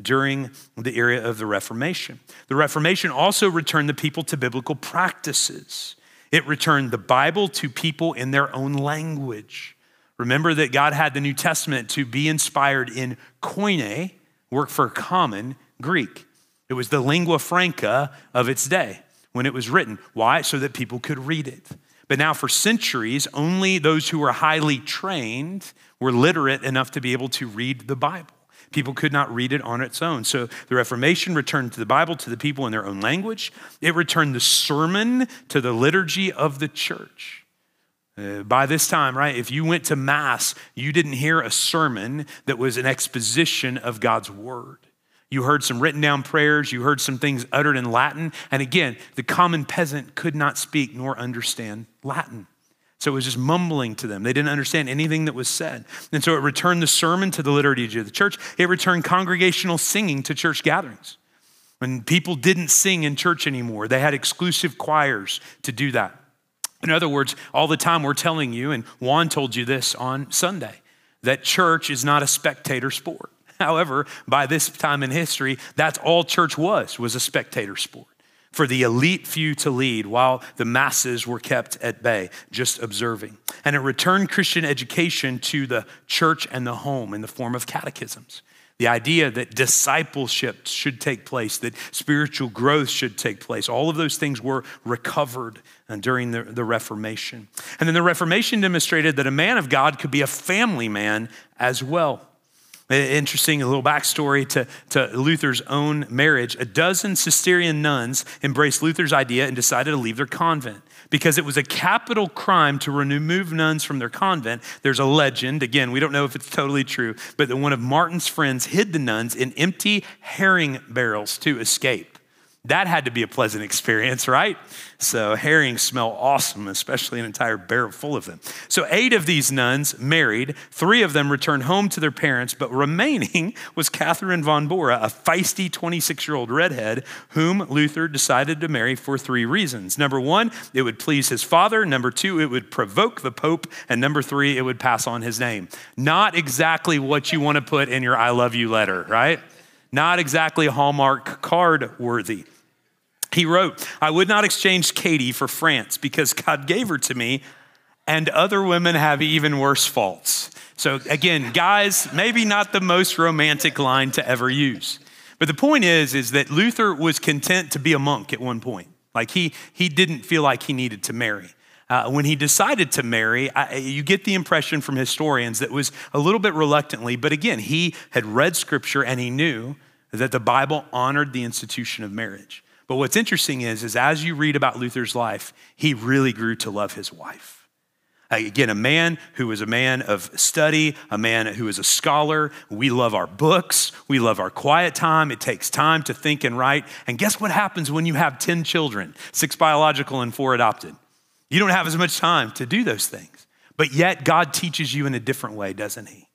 A: during the era of the Reformation. The Reformation also returned the people to biblical practices. It returned the Bible to people in their own language. Remember that God had the New Testament to be inspired in koine, work for common Greek. It was the lingua franca of its day when it was written. Why? So that people could read it. But now, for centuries, only those who were highly trained were literate enough to be able to read the Bible. People could not read it on its own. So the Reformation returned the Bible to the people in their own language. It returned the sermon to the liturgy of the church. Uh, by this time, right, if you went to Mass, you didn't hear a sermon that was an exposition of God's Word. You heard some written down prayers, you heard some things uttered in Latin. And again, the common peasant could not speak nor understand Latin. So it was just mumbling to them. They didn't understand anything that was said. And so it returned the sermon to the liturgy of the church. It returned congregational singing to church gatherings. When people didn't sing in church anymore, they had exclusive choirs to do that. In other words, all the time we're telling you, and Juan told you this on Sunday, that church is not a spectator sport. <laughs> However, by this time in history, that's all church was, was a spectator sport for the elite few to lead while the masses were kept at bay, just observing. And it returned Christian education to the church and the home in the form of catechisms. The idea that discipleship should take place, that spiritual growth should take place, all of those things were recovered during the, the Reformation. And then the Reformation demonstrated that a man of God could be a family man as well. Interesting, a little backstory to, to Luther's own marriage. A dozen Cistercian nuns embraced Luther's idea and decided to leave their convent because it was a capital crime to remove nuns from their convent. There's a legend, again, we don't know if it's totally true, but that one of Martin's friends hid the nuns in empty herring barrels to escape. That had to be a pleasant experience, right? So herrings smell awesome, especially an entire barrel full of them. So eight of these nuns married. Three of them returned home to their parents, but remaining <laughs> was Catherine von Bora, a feisty 26 year old redhead whom Luther decided to marry for three reasons. Number one, it would please his father. Number two, it would provoke the Pope. And number three, it would pass on his name. Not exactly what you want to put in your I love you letter, right? Not exactly Hallmark card worthy. He wrote, I would not exchange Katie for France because God gave her to me, and other women have even worse faults. So, again, guys, maybe not the most romantic line to ever use. But the point is, is that Luther was content to be a monk at one point. Like he, he didn't feel like he needed to marry. Uh, when he decided to marry, I, you get the impression from historians that was a little bit reluctantly, but again, he had read scripture and he knew that the Bible honored the institution of marriage. But what's interesting is, is as you read about Luther's life, he really grew to love his wife. Again, a man who was a man of study, a man who is a scholar. We love our books. We love our quiet time. It takes time to think and write. And guess what happens when you have 10 children, six biological and four adopted? You don't have as much time to do those things. But yet, God teaches you in a different way, doesn't He?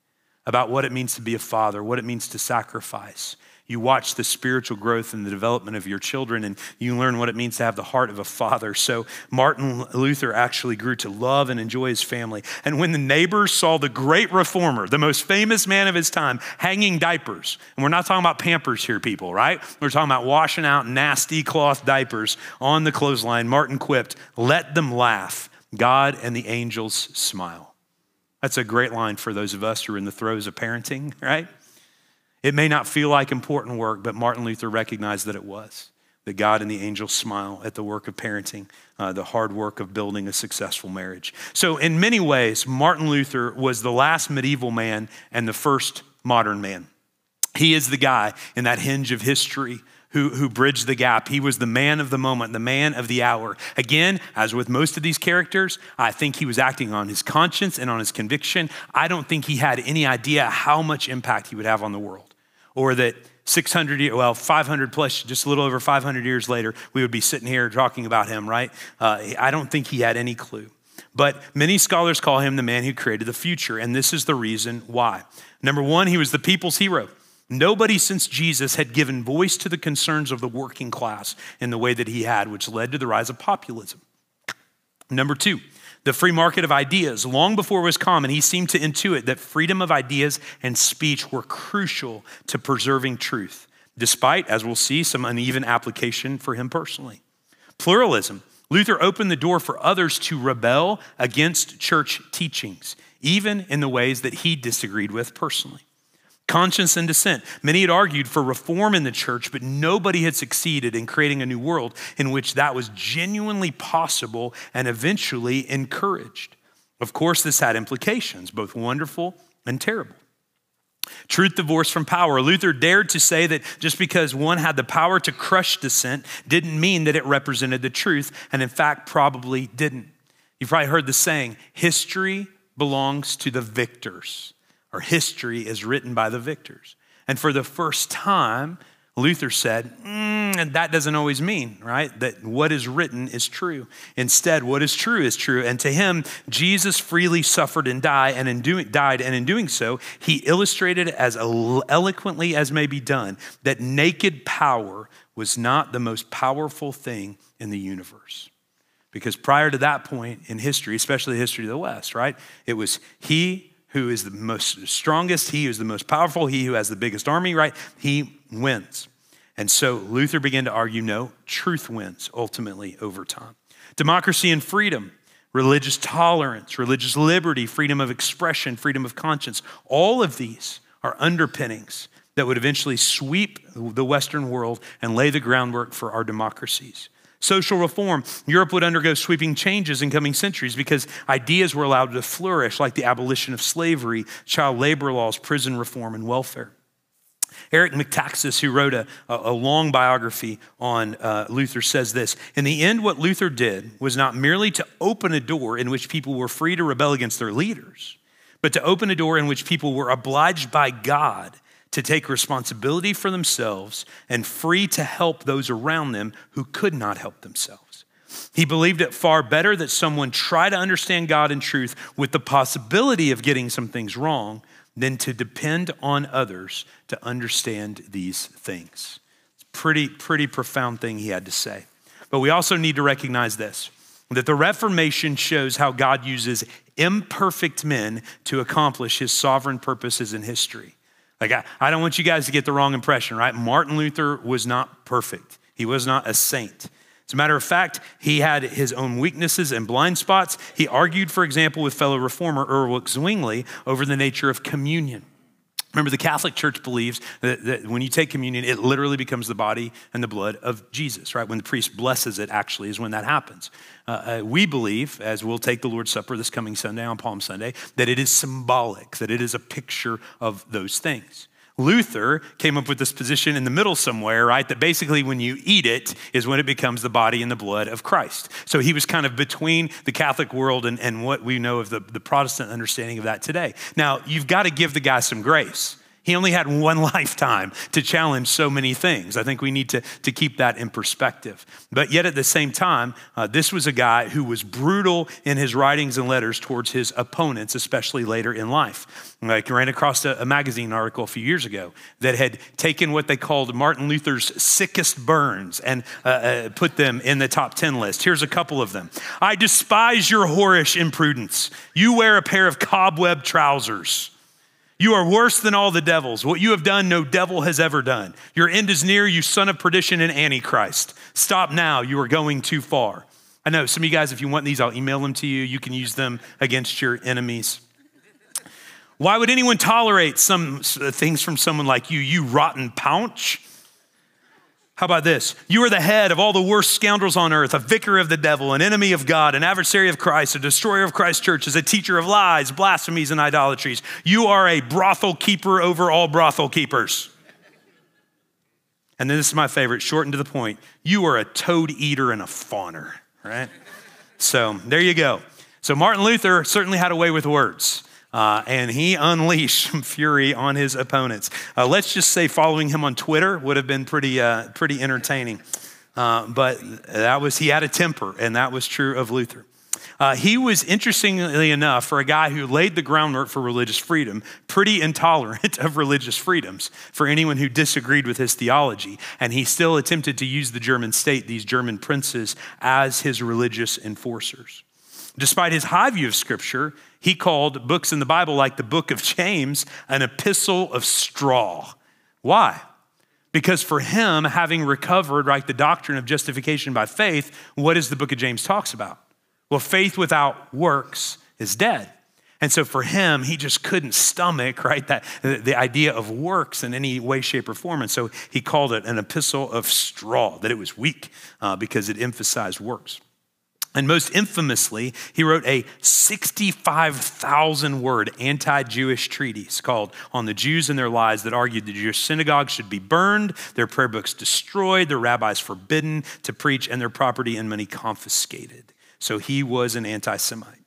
A: About what it means to be a father, what it means to sacrifice, you watch the spiritual growth and the development of your children, and you learn what it means to have the heart of a father. So, Martin Luther actually grew to love and enjoy his family. And when the neighbors saw the great reformer, the most famous man of his time, hanging diapers, and we're not talking about pampers here, people, right? We're talking about washing out nasty cloth diapers on the clothesline, Martin quipped, Let them laugh. God and the angels smile. That's a great line for those of us who are in the throes of parenting, <laughs> right? It may not feel like important work, but Martin Luther recognized that it was. That God and the angels smile at the work of parenting, uh, the hard work of building a successful marriage. So, in many ways, Martin Luther was the last medieval man and the first modern man. He is the guy in that hinge of history who, who bridged the gap. He was the man of the moment, the man of the hour. Again, as with most of these characters, I think he was acting on his conscience and on his conviction. I don't think he had any idea how much impact he would have on the world or that 600 well 500 plus just a little over 500 years later we would be sitting here talking about him right? Uh, i don't think he had any clue. But many scholars call him the man who created the future and this is the reason why. Number one he was the people's hero. Nobody since jesus had given voice to the concerns of the working class in the way that he had which led to the rise of populism. Number two the free market of ideas. Long before it was common, he seemed to intuit that freedom of ideas and speech were crucial to preserving truth, despite, as we'll see, some uneven application for him personally. Pluralism. Luther opened the door for others to rebel against church teachings, even in the ways that he disagreed with personally. Conscience and dissent. Many had argued for reform in the church, but nobody had succeeded in creating a new world in which that was genuinely possible and eventually encouraged. Of course, this had implications, both wonderful and terrible. Truth divorced from power. Luther dared to say that just because one had the power to crush dissent didn't mean that it represented the truth, and in fact, probably didn't. You've probably heard the saying history belongs to the victors or history is written by the victors. And for the first time, Luther said, mm, that doesn't always mean, right? That what is written is true. Instead, what is true is true. And to him, Jesus freely suffered and died, and in doing, died, and in doing so, he illustrated as eloquently as may be done that naked power was not the most powerful thing in the universe. Because prior to that point in history, especially the history of the West, right, it was he who is the most strongest, he who is the most powerful, he who has the biggest army, right? He wins. And so Luther began to argue no, truth wins ultimately over time. Democracy and freedom, religious tolerance, religious liberty, freedom of expression, freedom of conscience, all of these are underpinnings that would eventually sweep the Western world and lay the groundwork for our democracies. Social reform. Europe would undergo sweeping changes in coming centuries because ideas were allowed to flourish, like the abolition of slavery, child labor laws, prison reform, and welfare. Eric Metaxas, who wrote a, a long biography on uh, Luther, says this In the end, what Luther did was not merely to open a door in which people were free to rebel against their leaders, but to open a door in which people were obliged by God to take responsibility for themselves and free to help those around them who could not help themselves. He believed it far better that someone try to understand God and truth with the possibility of getting some things wrong than to depend on others to understand these things. It's pretty, pretty profound thing he had to say. But we also need to recognize this that the Reformation shows how God uses imperfect men to accomplish his sovereign purposes in history. Like, I, I don't want you guys to get the wrong impression, right? Martin Luther was not perfect, he was not a saint. As a matter of fact, he had his own weaknesses and blind spots. He argued, for example, with fellow reformer Ulrich Zwingli over the nature of communion. Remember, the Catholic Church believes that, that, when you take communion, it literally becomes the body and the blood of Jesus, right? When the priest blesses it, actually, is when that happens. Uh, uh, we believe, as we'll take the Lord's Supper this coming Sunday on Palm Sunday, that it is symbolic, that it is a picture of those things. Luther came up with this position in the middle somewhere, right? That basically when you eat it is when it becomes the body and the blood of Christ. So he was kind of between the Catholic world and, and what we know of the, the Protestant understanding of that today. Now, you've got to give the guy some grace. He only had one <laughs> lifetime to challenge so many things. I think we need to, to keep that in perspective. But yet, at the same time, uh, this was a guy who was brutal in his writings and letters towards his opponents, especially later in life. Like, I ran across a, a magazine article a few years ago that had taken what they called Martin Luther's sickest burns and uh, uh, put them in the top 10 list. Here's a couple of them I despise your whorish imprudence. You wear a pair of cobweb trousers. You are worse than all the devils. What you have done, no devil has ever done. Your end is near, you son of perdition and antichrist. Stop now, you are going too far. I know some of you guys, if you want these, I'll email them to you. You can use them against your enemies. Why would anyone tolerate some things from someone like you, you rotten paunch? How about this? You are the head of all the worst scoundrels on earth, a vicar of the devil, an enemy of God, an adversary of Christ, a destroyer of Christ's churches, a teacher of lies, blasphemies, and idolatries. You are a brothel keeper over all brothel keepers. And then this is my favorite, shortened to the point. You are a toad eater and a fawner, right? so there you go. So Martin Luther certainly had a way with words. Uh, and he unleashed some fury on his opponents. Uh, let's just say following him on Twitter would have been pretty, uh, pretty entertaining. Uh, but that was, he had a temper, and that was true of Luther. Uh, he was, interestingly enough, for a guy who laid the groundwork for religious freedom, pretty intolerant <laughs> of religious freedoms for anyone who disagreed with his theology. And he still attempted to use the German state, these German princes, as his religious enforcers. Despite his high view of Scripture, he called books in the Bible, like the book of James, an epistle of straw. Why? Because for him, having recovered right the doctrine of justification by faith, what is the book of James talks about? Well, faith without works is dead. And so for him, he just couldn't stomach, right, that the idea of works in any way, shape, or form. And so he called it an epistle of straw, that it was weak uh, because it emphasized works. And most infamously, he wrote a 65,000 word anti Jewish treatise called On the Jews and Their Lies that argued the Jewish synagogues should be burned, their prayer books destroyed, their rabbis forbidden to preach, and their property and money confiscated. So he was an anti Semite.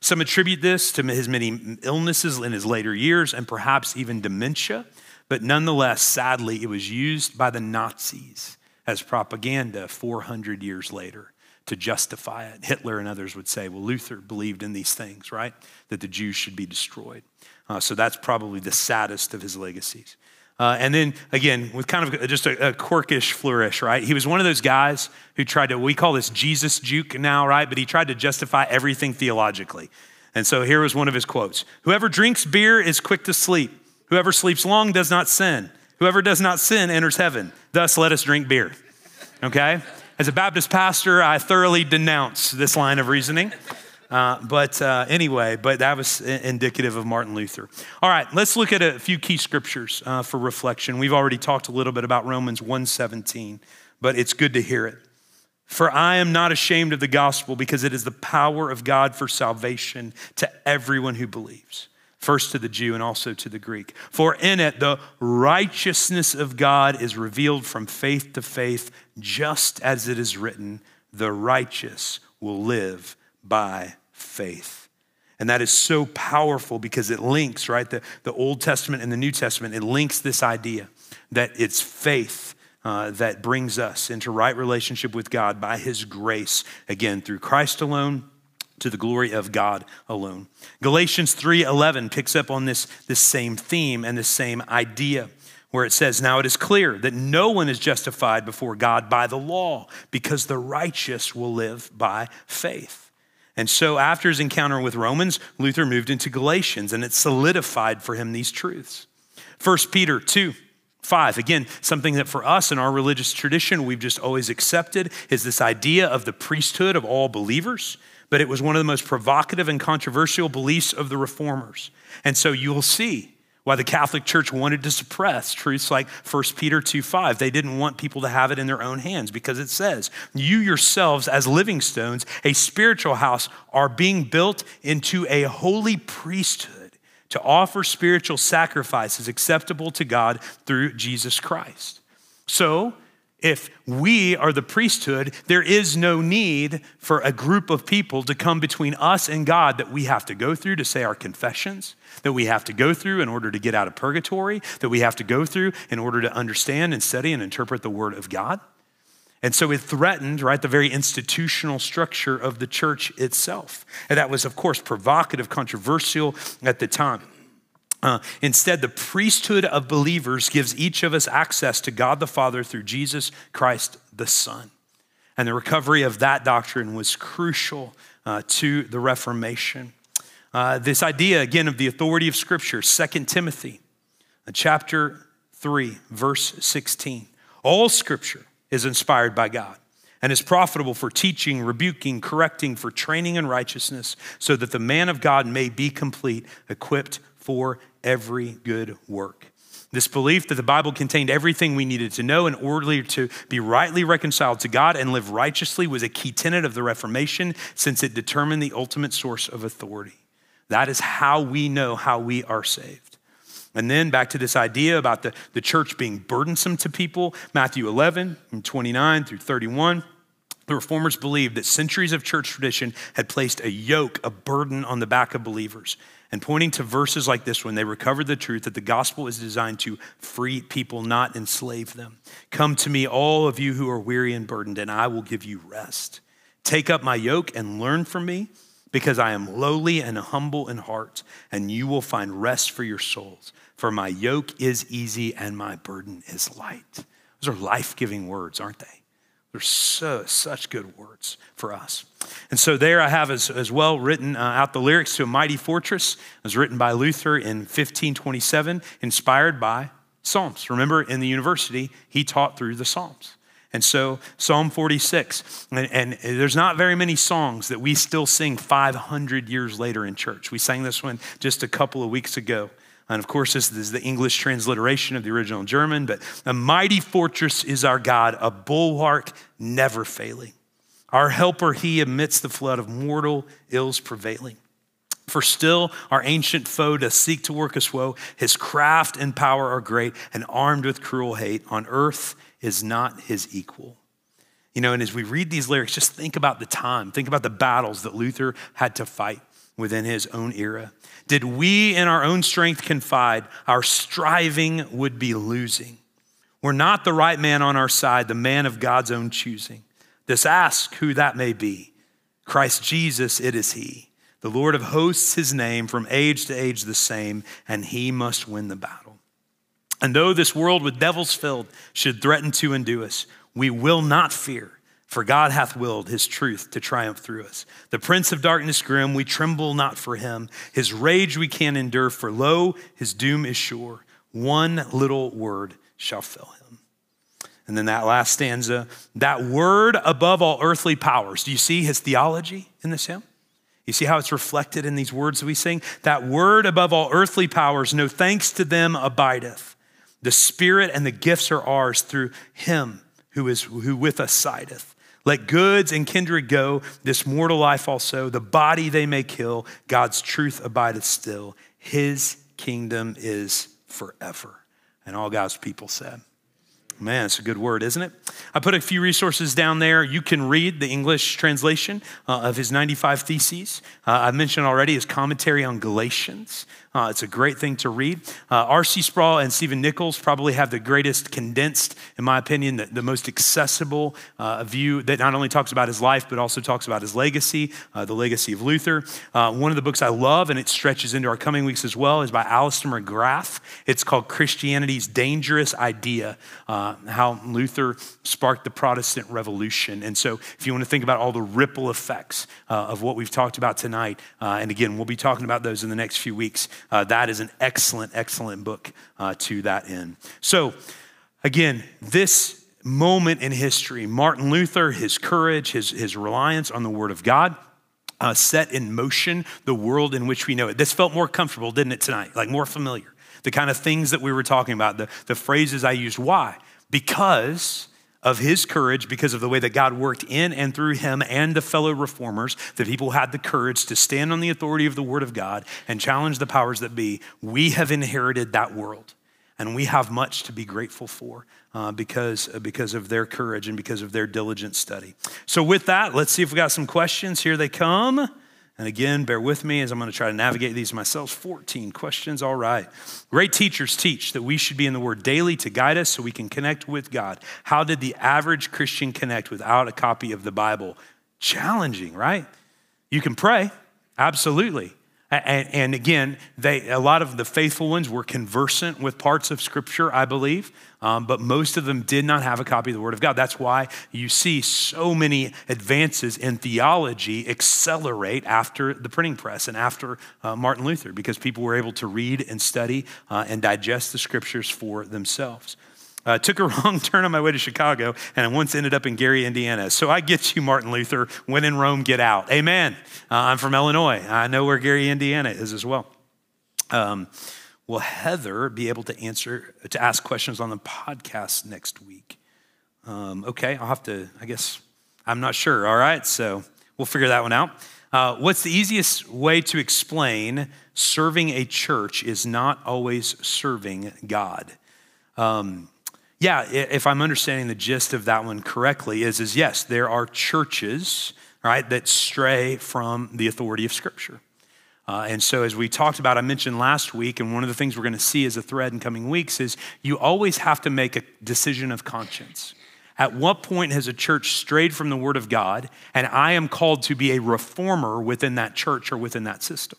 A: Some attribute this to his many illnesses in his later years and perhaps even dementia, but nonetheless, sadly, it was used by the Nazis as propaganda 400 years later to justify it. Hitler and others would say, well, Luther believed in these things, right? That the Jews should be destroyed. Uh, so that's probably the saddest of his legacies. Uh, and then again, with kind of just a, a, quirkish flourish, right? He was one of those guys who tried to, we call this Jesus juke now, right? But he tried to justify everything theologically. And so here was one of his quotes Whoever drinks beer is quick to sleep. Whoever sleeps long does not sin. Whoever does not sin enters heaven. Thus, let us drink beer. Okay? As a Baptist pastor, I thoroughly denounce this line of reasoning. Uh, but uh, anyway, but that was indicative of Martin Luther. All right, let's look at a few key scriptures uh, for reflection. We've already talked a little bit about Romans 1:17, but it's good to hear it. For I am not ashamed of the gospel because it is the power of God for salvation to everyone who believes, first to the Jew and also to the Greek. For in it the righteousness of God is revealed from faith to faith, just as it is written, the righteous will live by faith. And that is so powerful because it links, right? The, the Old Testament and the New Testament, it links this idea that it's faith uh, that brings us into right relationship with God by His grace, again, through Christ alone to the glory of God alone. Galatians 3:11 picks up on this, this same theme and this same idea where it says, Now it is clear that no one is justified before God by the law because the righteous will live by faith. And so, after his encounter with Romans, Luther moved into Galatians, and it solidified for him these truths. 1 Peter 2 5, again, something that for us in our religious tradition we've just always accepted is this idea of the priesthood of all believers, but it was one of the most provocative and controversial beliefs of the reformers. And so you'll see why the Catholic Church wanted to suppress truths like 1 Peter 2 5. They didn't want people to have it in their own hands because it says, You yourselves, as living stones, a spiritual house, are being built into a holy priesthood to offer spiritual sacrifices acceptable to God through Jesus Christ. So, if we are the priesthood, there is no need for a group of people to come between us and God that we have to go through to say our confessions, that we have to go through in order to get out of purgatory, that we have to go through in order to understand and study and interpret the Word of God. And so it threatened, right, the very institutional structure of the church itself. And that was, of course, provocative, controversial at the time. Uh, instead, the priesthood of believers gives each of us access to God the Father through Jesus Christ the Son. And the recovery of that doctrine was crucial uh, to the Reformation. Uh, this idea, again, of the authority of Scripture, 2 Timothy, uh, chapter 3, verse 16. All Scripture is inspired by God and is profitable for teaching, rebuking, correcting, for training in righteousness, so that the man of God may be complete, equipped for every good work. This belief that the Bible contained everything we needed to know in order to be rightly reconciled to God and live righteously was a key tenet of the Reformation since it determined the ultimate source of authority. That is how we know how we are saved. And then back to this idea about the, the church being burdensome to people, Matthew 11 and 29 through 31. The reformers believed that centuries of church tradition had placed a yoke, a burden on the back of believers. And pointing to verses like this one, they recovered the truth that the gospel is designed to free people, not enslave them. Come to me, all of you who are weary and burdened, and I will give you rest. Take up my yoke and learn from me, because I am lowly and humble in heart, and you will find rest for your souls. For my yoke is easy and my burden is light. Those are life giving words, aren't they? They're so, such good words for us. And so there I have as, as well written uh, out the lyrics to A Mighty Fortress. It was written by Luther in 1527, inspired by Psalms. Remember, in the university, he taught through the Psalms. And so, Psalm 46, and, and, there's not very many songs that we still sing 500 years later in church. We sang this one just a couple of weeks ago. And of course, this is the English transliteration of the original German, but a mighty fortress is our God, a bulwark never failing. Our helper, he amidst the flood of mortal ills prevailing. For still our ancient foe does seek to work us woe. His craft and power are great, and armed with cruel hate, on earth is not his equal. You know, and as we read these lyrics, just think about the time, think about the battles that Luther had to fight within his own era. Did we in our own strength confide, our striving would be losing. We're not the right man on our side, the man of God's own choosing. This ask who that may be. Christ Jesus, it is he. The Lord of hosts, his name, from age to age the same, and he must win the battle. And though this world with devils filled should threaten to undo us, we will not fear for God hath willed his truth to triumph through us. The prince of darkness grim, we tremble not for him. His rage we can endure, for lo, his doom is sure. One little word shall fill him. And then that last stanza, that word above all earthly powers. Do you see his theology in this hymn? You see how it's reflected in these words we sing? That word above all earthly powers, no thanks to them abideth. The spirit and the gifts are ours through him who is who with us sideth. Let goods and kindred go, this mortal life also. The body they may kill, God's truth abideth still. His kingdom is forever. And all God's people said, Man, it's a good word, isn't it? I put a few resources down there. You can read the English translation uh, of his 95 Theses. Uh, I mentioned already his commentary on Galatians. Uh, it's a great thing to read. Uh, R.C. Sproul and Stephen Nichols probably have the greatest condensed, in my opinion, the, the most accessible uh, view that not only talks about his life, but also talks about his legacy, uh, the legacy of Luther. Uh, one of the books I love, and it stretches into our coming weeks as well, is by Alister McGrath. It's called Christianity's Dangerous Idea uh, How Luther Sparked the Protestant Revolution. And so, if you want to think about all the ripple effects of what we've talked about tonight, and again, we'll be talking about those in the next few weeks uh, that is an excellent, excellent book uh, to that end. So, again, this moment in history, Martin Luther, his courage, his, his reliance on the Word of God, uh, set in motion the world in which we know it. This felt more comfortable, didn't it, tonight? Like more familiar. The kind of things that we were talking about, the, the phrases I used. Why? Because of his courage because of the way that God worked in and through him and the fellow reformers, that people had the courage to stand on the authority of the Word of God and challenge the powers that be. We have inherited that world, and we have much to be grateful for uh, because, uh, because of their courage and because of their diligent study. So, with that, let's see if we got some questions. Here they come. And again, bear with me as I'm going to try to navigate these myself. 14 questions, all right. Great teachers teach that we should be in the Word daily to guide us so we can connect with God. How did the average Christian connect without a copy of the Bible? Challenging, right? You can pray, absolutely. And, and, again, they, a lot of the faithful ones were conversant with parts of Scripture, I believe, um, but most of them did not have a copy of the Word of God. That's why you see so many advances in theology accelerate after the printing press and after uh, Martin Luther, because people were able to read and study uh, and digest the Scriptures for themselves. Uh, took a <laughs> wrong turn on my way to Chicago, and I once ended up in Gary, Indiana. So I get you, Martin Luther. When in Rome, get out. Amen. Uh, I'm from Illinois. I know where Gary, Indiana is as well. Um, will Heather be able to answer, to ask questions on the podcast next week? Um, okay, I'll have to, I guess, I'm not sure. All right, so we'll figure that one out. Uh, what's the easiest way to explain serving a church is not always serving God? Um, yeah, if I'm understanding the gist of that one correctly, is, is yes, there are churches, right, that stray from the authority of Scripture. Uh, and so, as we talked about, I mentioned last week, and one of the things we're going to see as a thread in coming weeks is you always have to make a decision of conscience. At what point has a church strayed from the Word of God, and I am called to be a reformer within that church or within that system?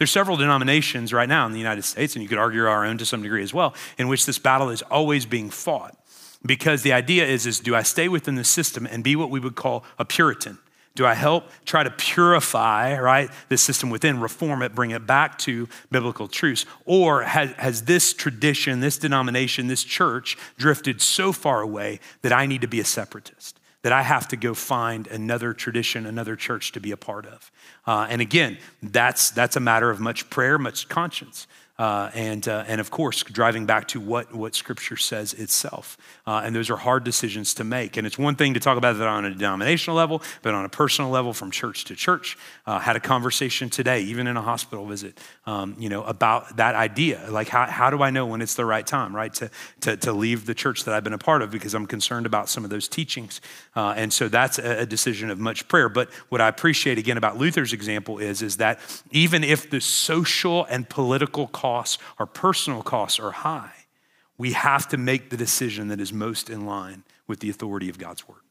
A: There's several denominations right now in the United States, and you could argue our own to some degree as well, in which this battle is always being fought. Because the idea is, is do I stay within the system and be what we would call a Puritan? Do I help try to purify, right, this system within, reform it, bring it back to biblical truths? Or has, has this tradition, this denomination, this church drifted so far away that I need to be a separatist? That I have to go find another tradition, another church to be a part of. Uh, and again, that's, that's a matter of much prayer, much conscience. Uh, and, uh, and of course, driving back to what, what Scripture says itself. Uh, and those are hard decisions to make. And it's one thing to talk about that on a denominational level, but on a personal level, from church to church. Uh, had a conversation today, even in a hospital visit, um, you know, about that idea. Like, how, how do I know when it's the right time, right, to, to, to leave the church that I've been a part of because I'm concerned about some of those teachings. Uh, and so that's a, a decision of much prayer. But what I appreciate again about Luther's example is, is that even if the social and political costs, our personal costs are high, we have to make the decision that is most in line with the authority of God's word.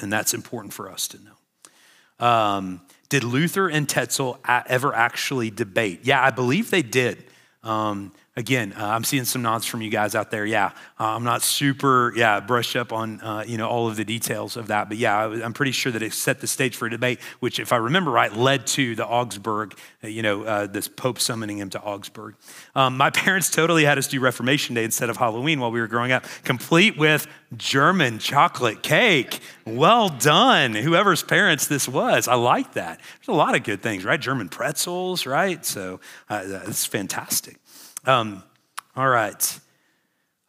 A: And that's important for us to know. Um, did Luther and Tetzel ever actually debate? Yeah, I believe they did. Um, again, uh, I'm seeing some nods from you guys out there. Yeah, uh, I'm not super, yeah, brushed up on, uh, you know, all of the details of that. But yeah, I, am pretty sure that it set the stage for a debate, which, if I remember right, led to the Augsburg, uh, you know, uh, this Pope summoning him to Augsburg. Um, my <laughs> parents totally had us do Reformation Day instead of Halloween while we were growing up, complete with German chocolate cake. Well done, whoever's parents this was. I like that. There's a lot of good things, right? German pretzels, right? So uh, it's fantastic. Um, all right.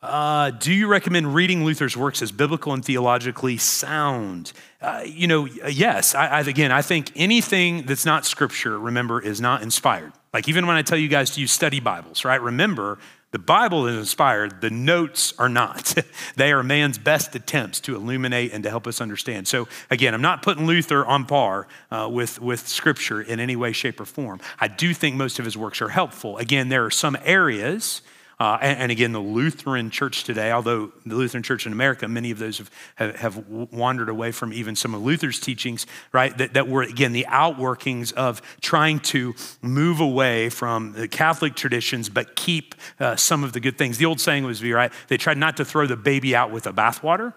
A: Uh, do you recommend reading Luther's works as biblical and theologically sound? Uh, you know, yes. I, I, again, I think anything that's not scripture, remember, is not inspired. Like even when I tell you guys to use study Bibles, right? Remember, the Bible is inspired, the notes are not. <laughs> they are man's best attempts to illuminate and to help us understand. So, again, I'm not putting Luther on par uh, with, with Scripture in any way, shape, or form. I do think most of his works are helpful. Again, there are some areas uh, and, and, again, the Lutheran church today, although the Lutheran church in America, many of those have, have, have wandered away from even some of Luther's teachings, right? That, that were, again, the outworkings of trying to move away from the Catholic traditions, but keep uh, some of the good things. The old saying was, right? They tried not to throw the baby out with the bathwater.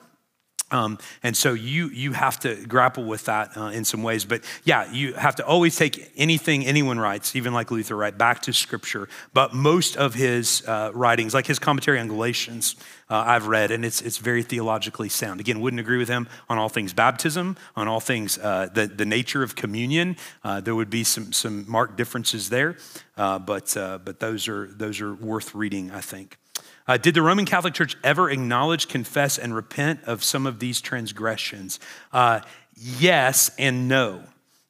A: Um, and so you you have to grapple with that uh, in some ways. But yeah, you have to always take anything anyone writes, even like Luther, right, back to Scripture. But most of his uh, writings, like his commentary on Galatians, uh, I've read, and it's it's very theologically sound. Again, wouldn't agree with him on all things baptism, on all things uh, the the nature of communion. Uh, there would be some some marked differences there, uh, but but those are those are worth reading, I think. Uh, did the Roman Catholic Church ever acknowledge, confess, and repent of some of these transgressions? Uh, yes and no.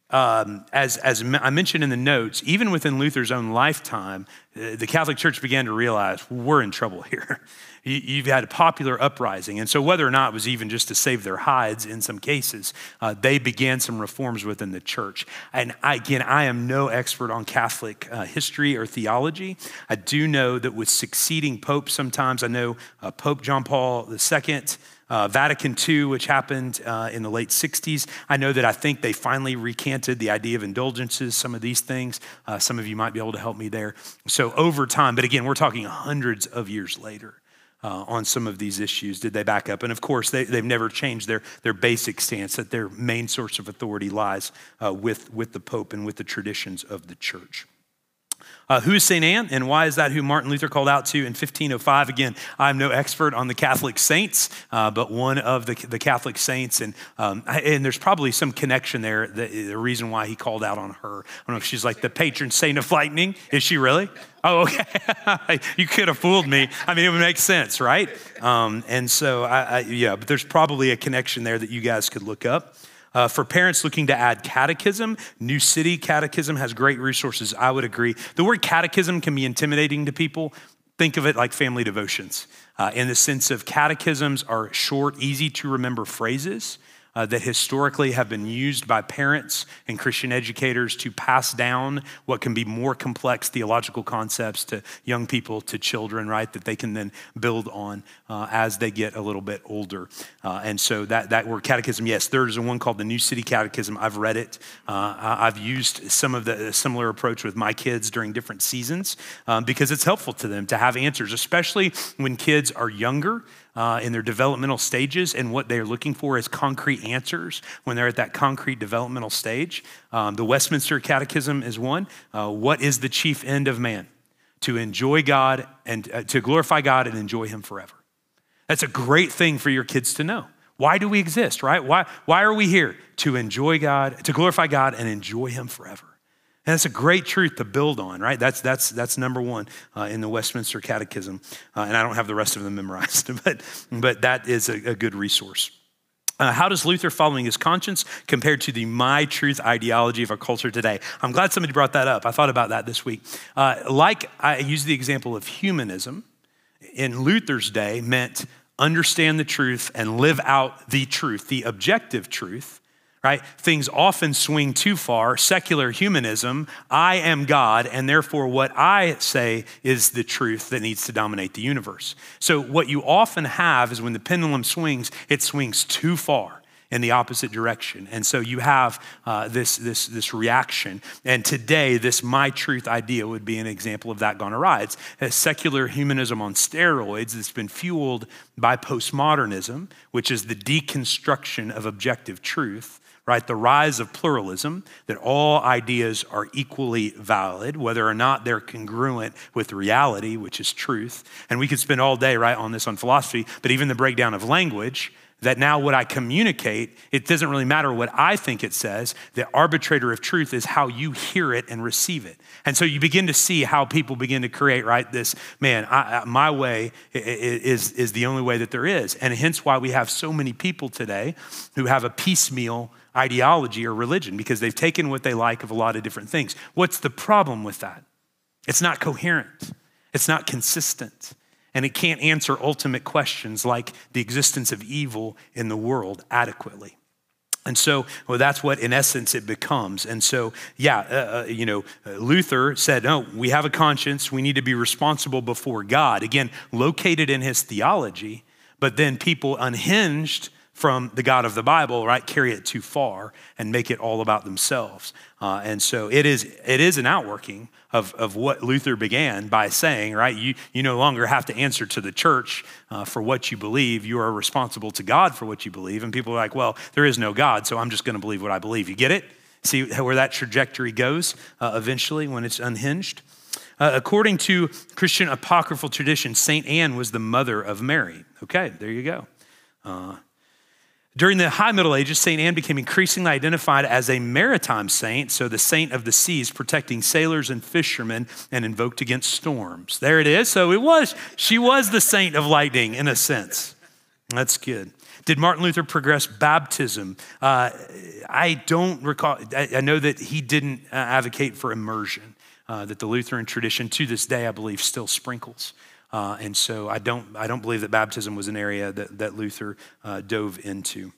A: Um, as, as I mentioned in the notes, even within Luther's own lifetime, uh, the Catholic Church began to realize we're in trouble <laughs> here. You've had a popular uprising. And so, whether or not it was even just to save their hides in some cases, uh, they began some reforms within the church. And I, again, I am no expert on Catholic uh, history or theology. I do know that with succeeding popes, sometimes I know uh, Pope John Paul II. Uh, Vatican II, which happened uh, in the late 60s. I know that I think they finally recanted the idea of indulgences, some of these things. Uh, some of you might be able to help me there. So, over time, but again, we're talking hundreds of years later uh, on some of these issues? Did they back up? And of course, they, have never changed their, their basic stance that their main source of authority lies uh, with, with the Pope and with the traditions of the church. Uh, who is St. Anne, and why is that who Martin Luther called out to in 1505? Again, I'm no expert on the Catholic saints, uh, but one of the, the Catholic saints, and, um, and there's probably some connection there, the, the, reason why he called out on her. I don't know if she's like the patron saint of lightning. Is she really? Oh, okay. <laughs> you could have fooled me. I mean, it would make sense, right? Um, and so, I, I, yeah, but there's probably a connection there that you guys could look up. Uh, for parents looking to add catechism, New City Catechism has great resources. I would agree. The word catechism can be intimidating to people. Think of it like family devotions uh, in the sense of catechisms are short, easy to remember phrases uh, that historically have been used by parents and Christian educators to pass down what can be more complex theological concepts to young people, to children, right? That they can then build on uh, as they get a little bit older. Uh, and so that, that word catechism, yes, there's one called the New City Catechism. I've read it. Uh, I've used some of the similar approach with my kids during different seasons um, because it's helpful to them to have answers, especially when kids are younger uh, in their developmental stages, and what they're looking for is concrete answers when they're at that concrete developmental stage. Um, the Westminster Catechism is one. Uh, what is the chief end of man? To enjoy God and uh, to glorify God and enjoy Him forever. That's a great thing for your kids to know. Why do we exist, right? Why, why are we here? To enjoy God, to glorify God and enjoy Him forever. And that's a great truth to build on, right? That's, that's, that's number one uh, in the Westminster Catechism. Uh, and I don't have the rest of them <laughs> memorized, but, but that is a, a good resource. Uh, how does Luther following his conscience compare to the my truth ideology of our culture today? I'm glad somebody brought that up. I thought about that this week. Uh, like I used the example of humanism in Luther's day meant understand the truth and live out the truth, the objective truth right? Things often swing too far. Secular humanism, I am God, and therefore what I say is the truth that needs to dominate the universe. So, what you often have is when the pendulum swings, it swings too far in the opposite direction. And so you have uh, this, this, this reaction. And today, this my truth idea would be an example of that gone awry. It's a secular humanism on steroids that's been fueled by postmodernism, which is the deconstruction of objective truth right? The rise of pluralism, that all ideas are equally valid, whether or not they're congruent with reality, which is truth. And we could spend all day, right, on this on philosophy, but even the breakdown of language, that now what I communicate, it doesn't really matter what I think it says. The arbitrator of truth is how you hear it and receive it. And so you begin to see how people begin to create, right? This, man, I, my way is, is the only way that there is. And hence why we have so many people today who have a piecemeal ideology or religion because they've taken what they like of a lot of different things. What's the problem with that? It's not coherent, it's not consistent, and it can't answer ultimate questions like the existence of evil in the world adequately. And so, well, that's what in essence it becomes. And so, yeah, uh, uh, you know, uh, Luther said, no, we have a conscience. We need to be responsible before God. Again, located in his theology, but then people unhinged from the God of the Bible, right, carry it too far and make it all about themselves. Uh, and so it is, it is an outworking of, of what Luther began by saying, right, you, you no longer have to answer to the church uh, for what you believe. You are responsible to God for what you believe. And people are like, well, there is no God, so I'm just going to believe what I believe. You get it? See where that trajectory goes uh, eventually when it's unhinged? Uh, according to Christian apocryphal tradition, St. Anne was the mother of Mary. Okay, there you go. Uh, during the High Middle Ages, St. Anne became increasingly identified as a maritime saint, so the saint of the seas, protecting sailors and fishermen and invoked against storms. There it is. So it was, she was the saint of lightning in a sense. That's good. Did Martin Luther progress baptism? Uh, I don't recall. I, I, know that he didn't uh, advocate for immersion, uh, that the Lutheran tradition to this day, I believe, still sprinkles. Uh, and so I don't, I don't believe that baptism was an area that, that Luther uh, dove into.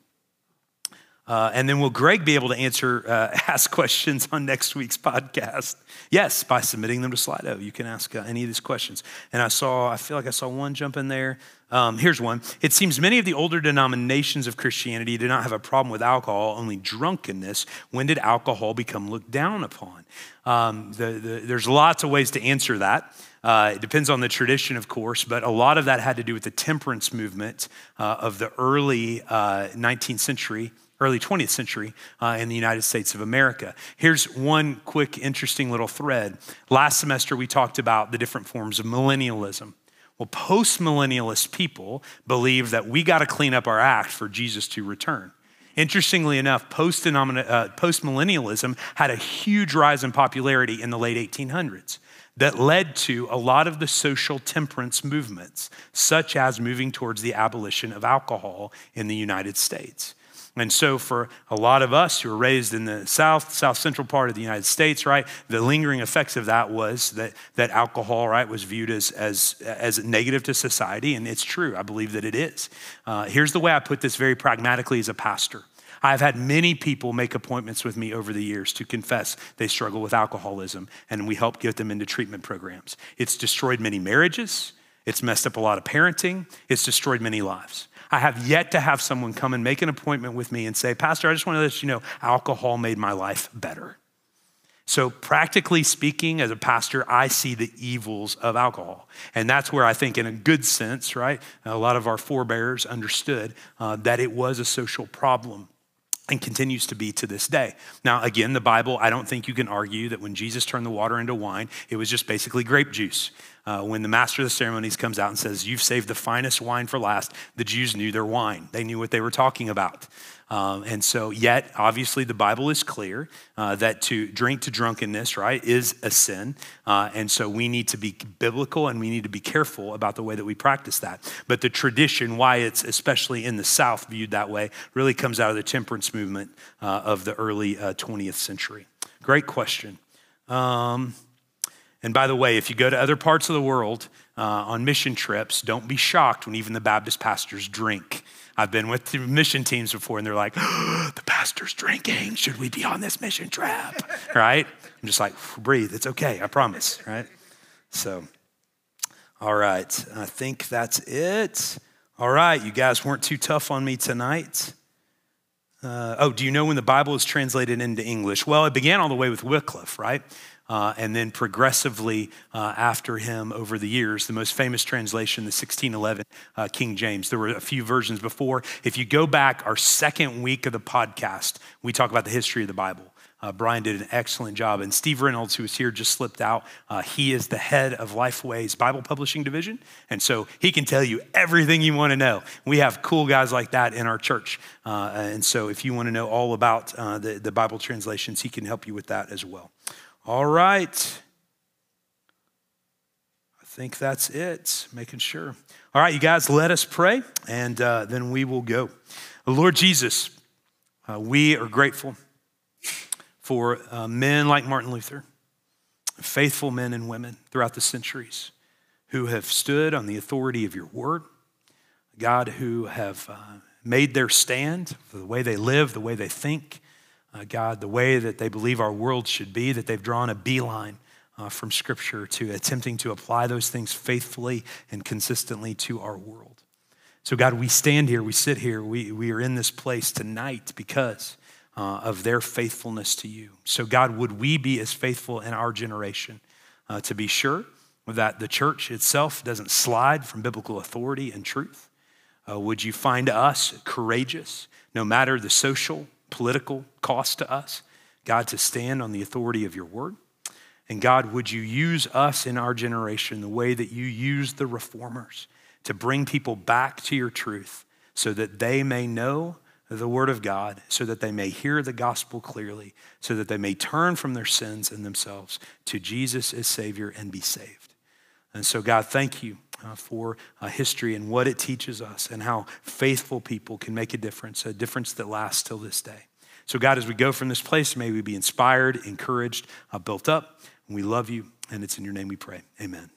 A: Uh, and then will Greg be able to answer, uh, <laughs> ask questions on next week's podcast? Yes, by submitting them to Slido. You can ask uh, any of these questions. And I saw, I feel like I saw one jump in there. Um, here's one. It seems many of the older denominations of Christianity did not have a problem with alcohol, only drunkenness. When did alcohol become looked down upon? Um, the, the, there's lots of ways to answer that. Uh, it depends on the tradition, of course, but a lot of that had to do with the temperance movement uh, of the early uh, 19th century, early 20th century uh, in the United States of America. Here's one quick, interesting little thread. Last semester, we talked about the different forms of millennialism. Well, post-millennialist people believe that we got to clean up our act for Jesus to return. Interestingly enough, post uh, millennialism had a huge rise in popularity in the late 1800s that led to a lot of the social temperance movements, such as moving towards the abolition of alcohol in the United States. And so, for a lot of us who were raised in the south, south central part of the United States, right, the lingering effects of that was that, that alcohol, right, was viewed as, as, as negative to society. And it's true. I believe that it is. Uh, here's the way I put this very pragmatically as a pastor. I've had many people make appointments with me over the years to confess they struggle with alcoholism, and we help get them into treatment programs. It's destroyed many marriages, it's messed up a lot of parenting, it's destroyed many lives. I have yet to have someone come and make an appointment with me and say, Pastor, I just want to let you know alcohol made my life better. So, practically speaking, as a pastor, I see the evils of alcohol. And that's where I think, in a good sense, right, a lot of our forebears understood uh, that it was a social problem and continues to be to this day. Now, again, the Bible, I don't think you can argue that when Jesus turned the water into wine, it was just basically grape juice. Uh, when the master of the ceremonies comes out and says, You've saved the finest wine for last, the Jews knew their wine. They knew what they were talking about. Um, and so, yet, obviously, the Bible is clear uh, that to drink to drunkenness, right, is a sin. Uh, and so, we need to be biblical and we need to be careful about the way that we practice that. But the tradition, why it's especially in the South viewed that way, really comes out of the temperance movement uh, of the early 20th uh, century. Great question. Um, and by the way, if you go to other parts of the world uh, on mission trips, don't be shocked when even the Baptist pastors drink. I've been with mission teams before and they're like, oh, <gasps> the pastor's drinking. Should we be on this mission trip? <laughs> right? I'm just like, breathe. It's okay. I promise. Right? So, all right. I think that's it. All right. You guys weren't too tough on me tonight. Uh, oh, do you know when the Bible is translated into English? Well, it began all the way with Wycliffe, right? uh, and then progressively uh, after him over the years. The most famous translation, the 1611 uh, King James. There were a few versions before. If you go back our second week of the podcast, we talk about the history of the Bible. Uh, Brian did an excellent job. And Steve Reynolds, who was here, just slipped out. Uh, he is the head of Lifeway's Bible Publishing Division. And so he can tell you everything you want to know. We have cool guys like that in our church. Uh, and so if you want to know all about uh, the, the Bible translations, he can help you with that as well. All right. I think that's it, making sure. All right, you guys, let us pray, and uh, then we will go. Lord Jesus, uh, we are grateful for uh, men like Martin Luther, faithful men and women throughout the centuries who have stood on the authority of your word, God, who have uh, made their stand for the way they live, the way they think, uh, God, the way that they believe our world should be, that they've drawn a beeline uh, from Scripture to attempting to apply those things faithfully and consistently to our world. So, God, we stand here, we sit here, we, we are in this place tonight because uh, of their faithfulness to you. So, God, would we be as faithful in our generation uh, to be sure that the church itself doesn't slide from biblical authority and truth? Uh, would you find us courageous, no matter the social, political cost to us, God, to stand on the authority of your word. And God, would you use us in our generation the way that you used the reformers to bring people back to your truth so that they may know the word of God, so that they may hear the gospel clearly, so that they may turn from their sins and themselves to Jesus as Savior and be saved. And so, God, thank you uh, for uh, history and what it teaches us and how faithful people can make a difference, a difference that lasts till this day. So, God, as we go from this place, may we be inspired, encouraged, uh, built up. We love you, and it's in your name we pray. Amen.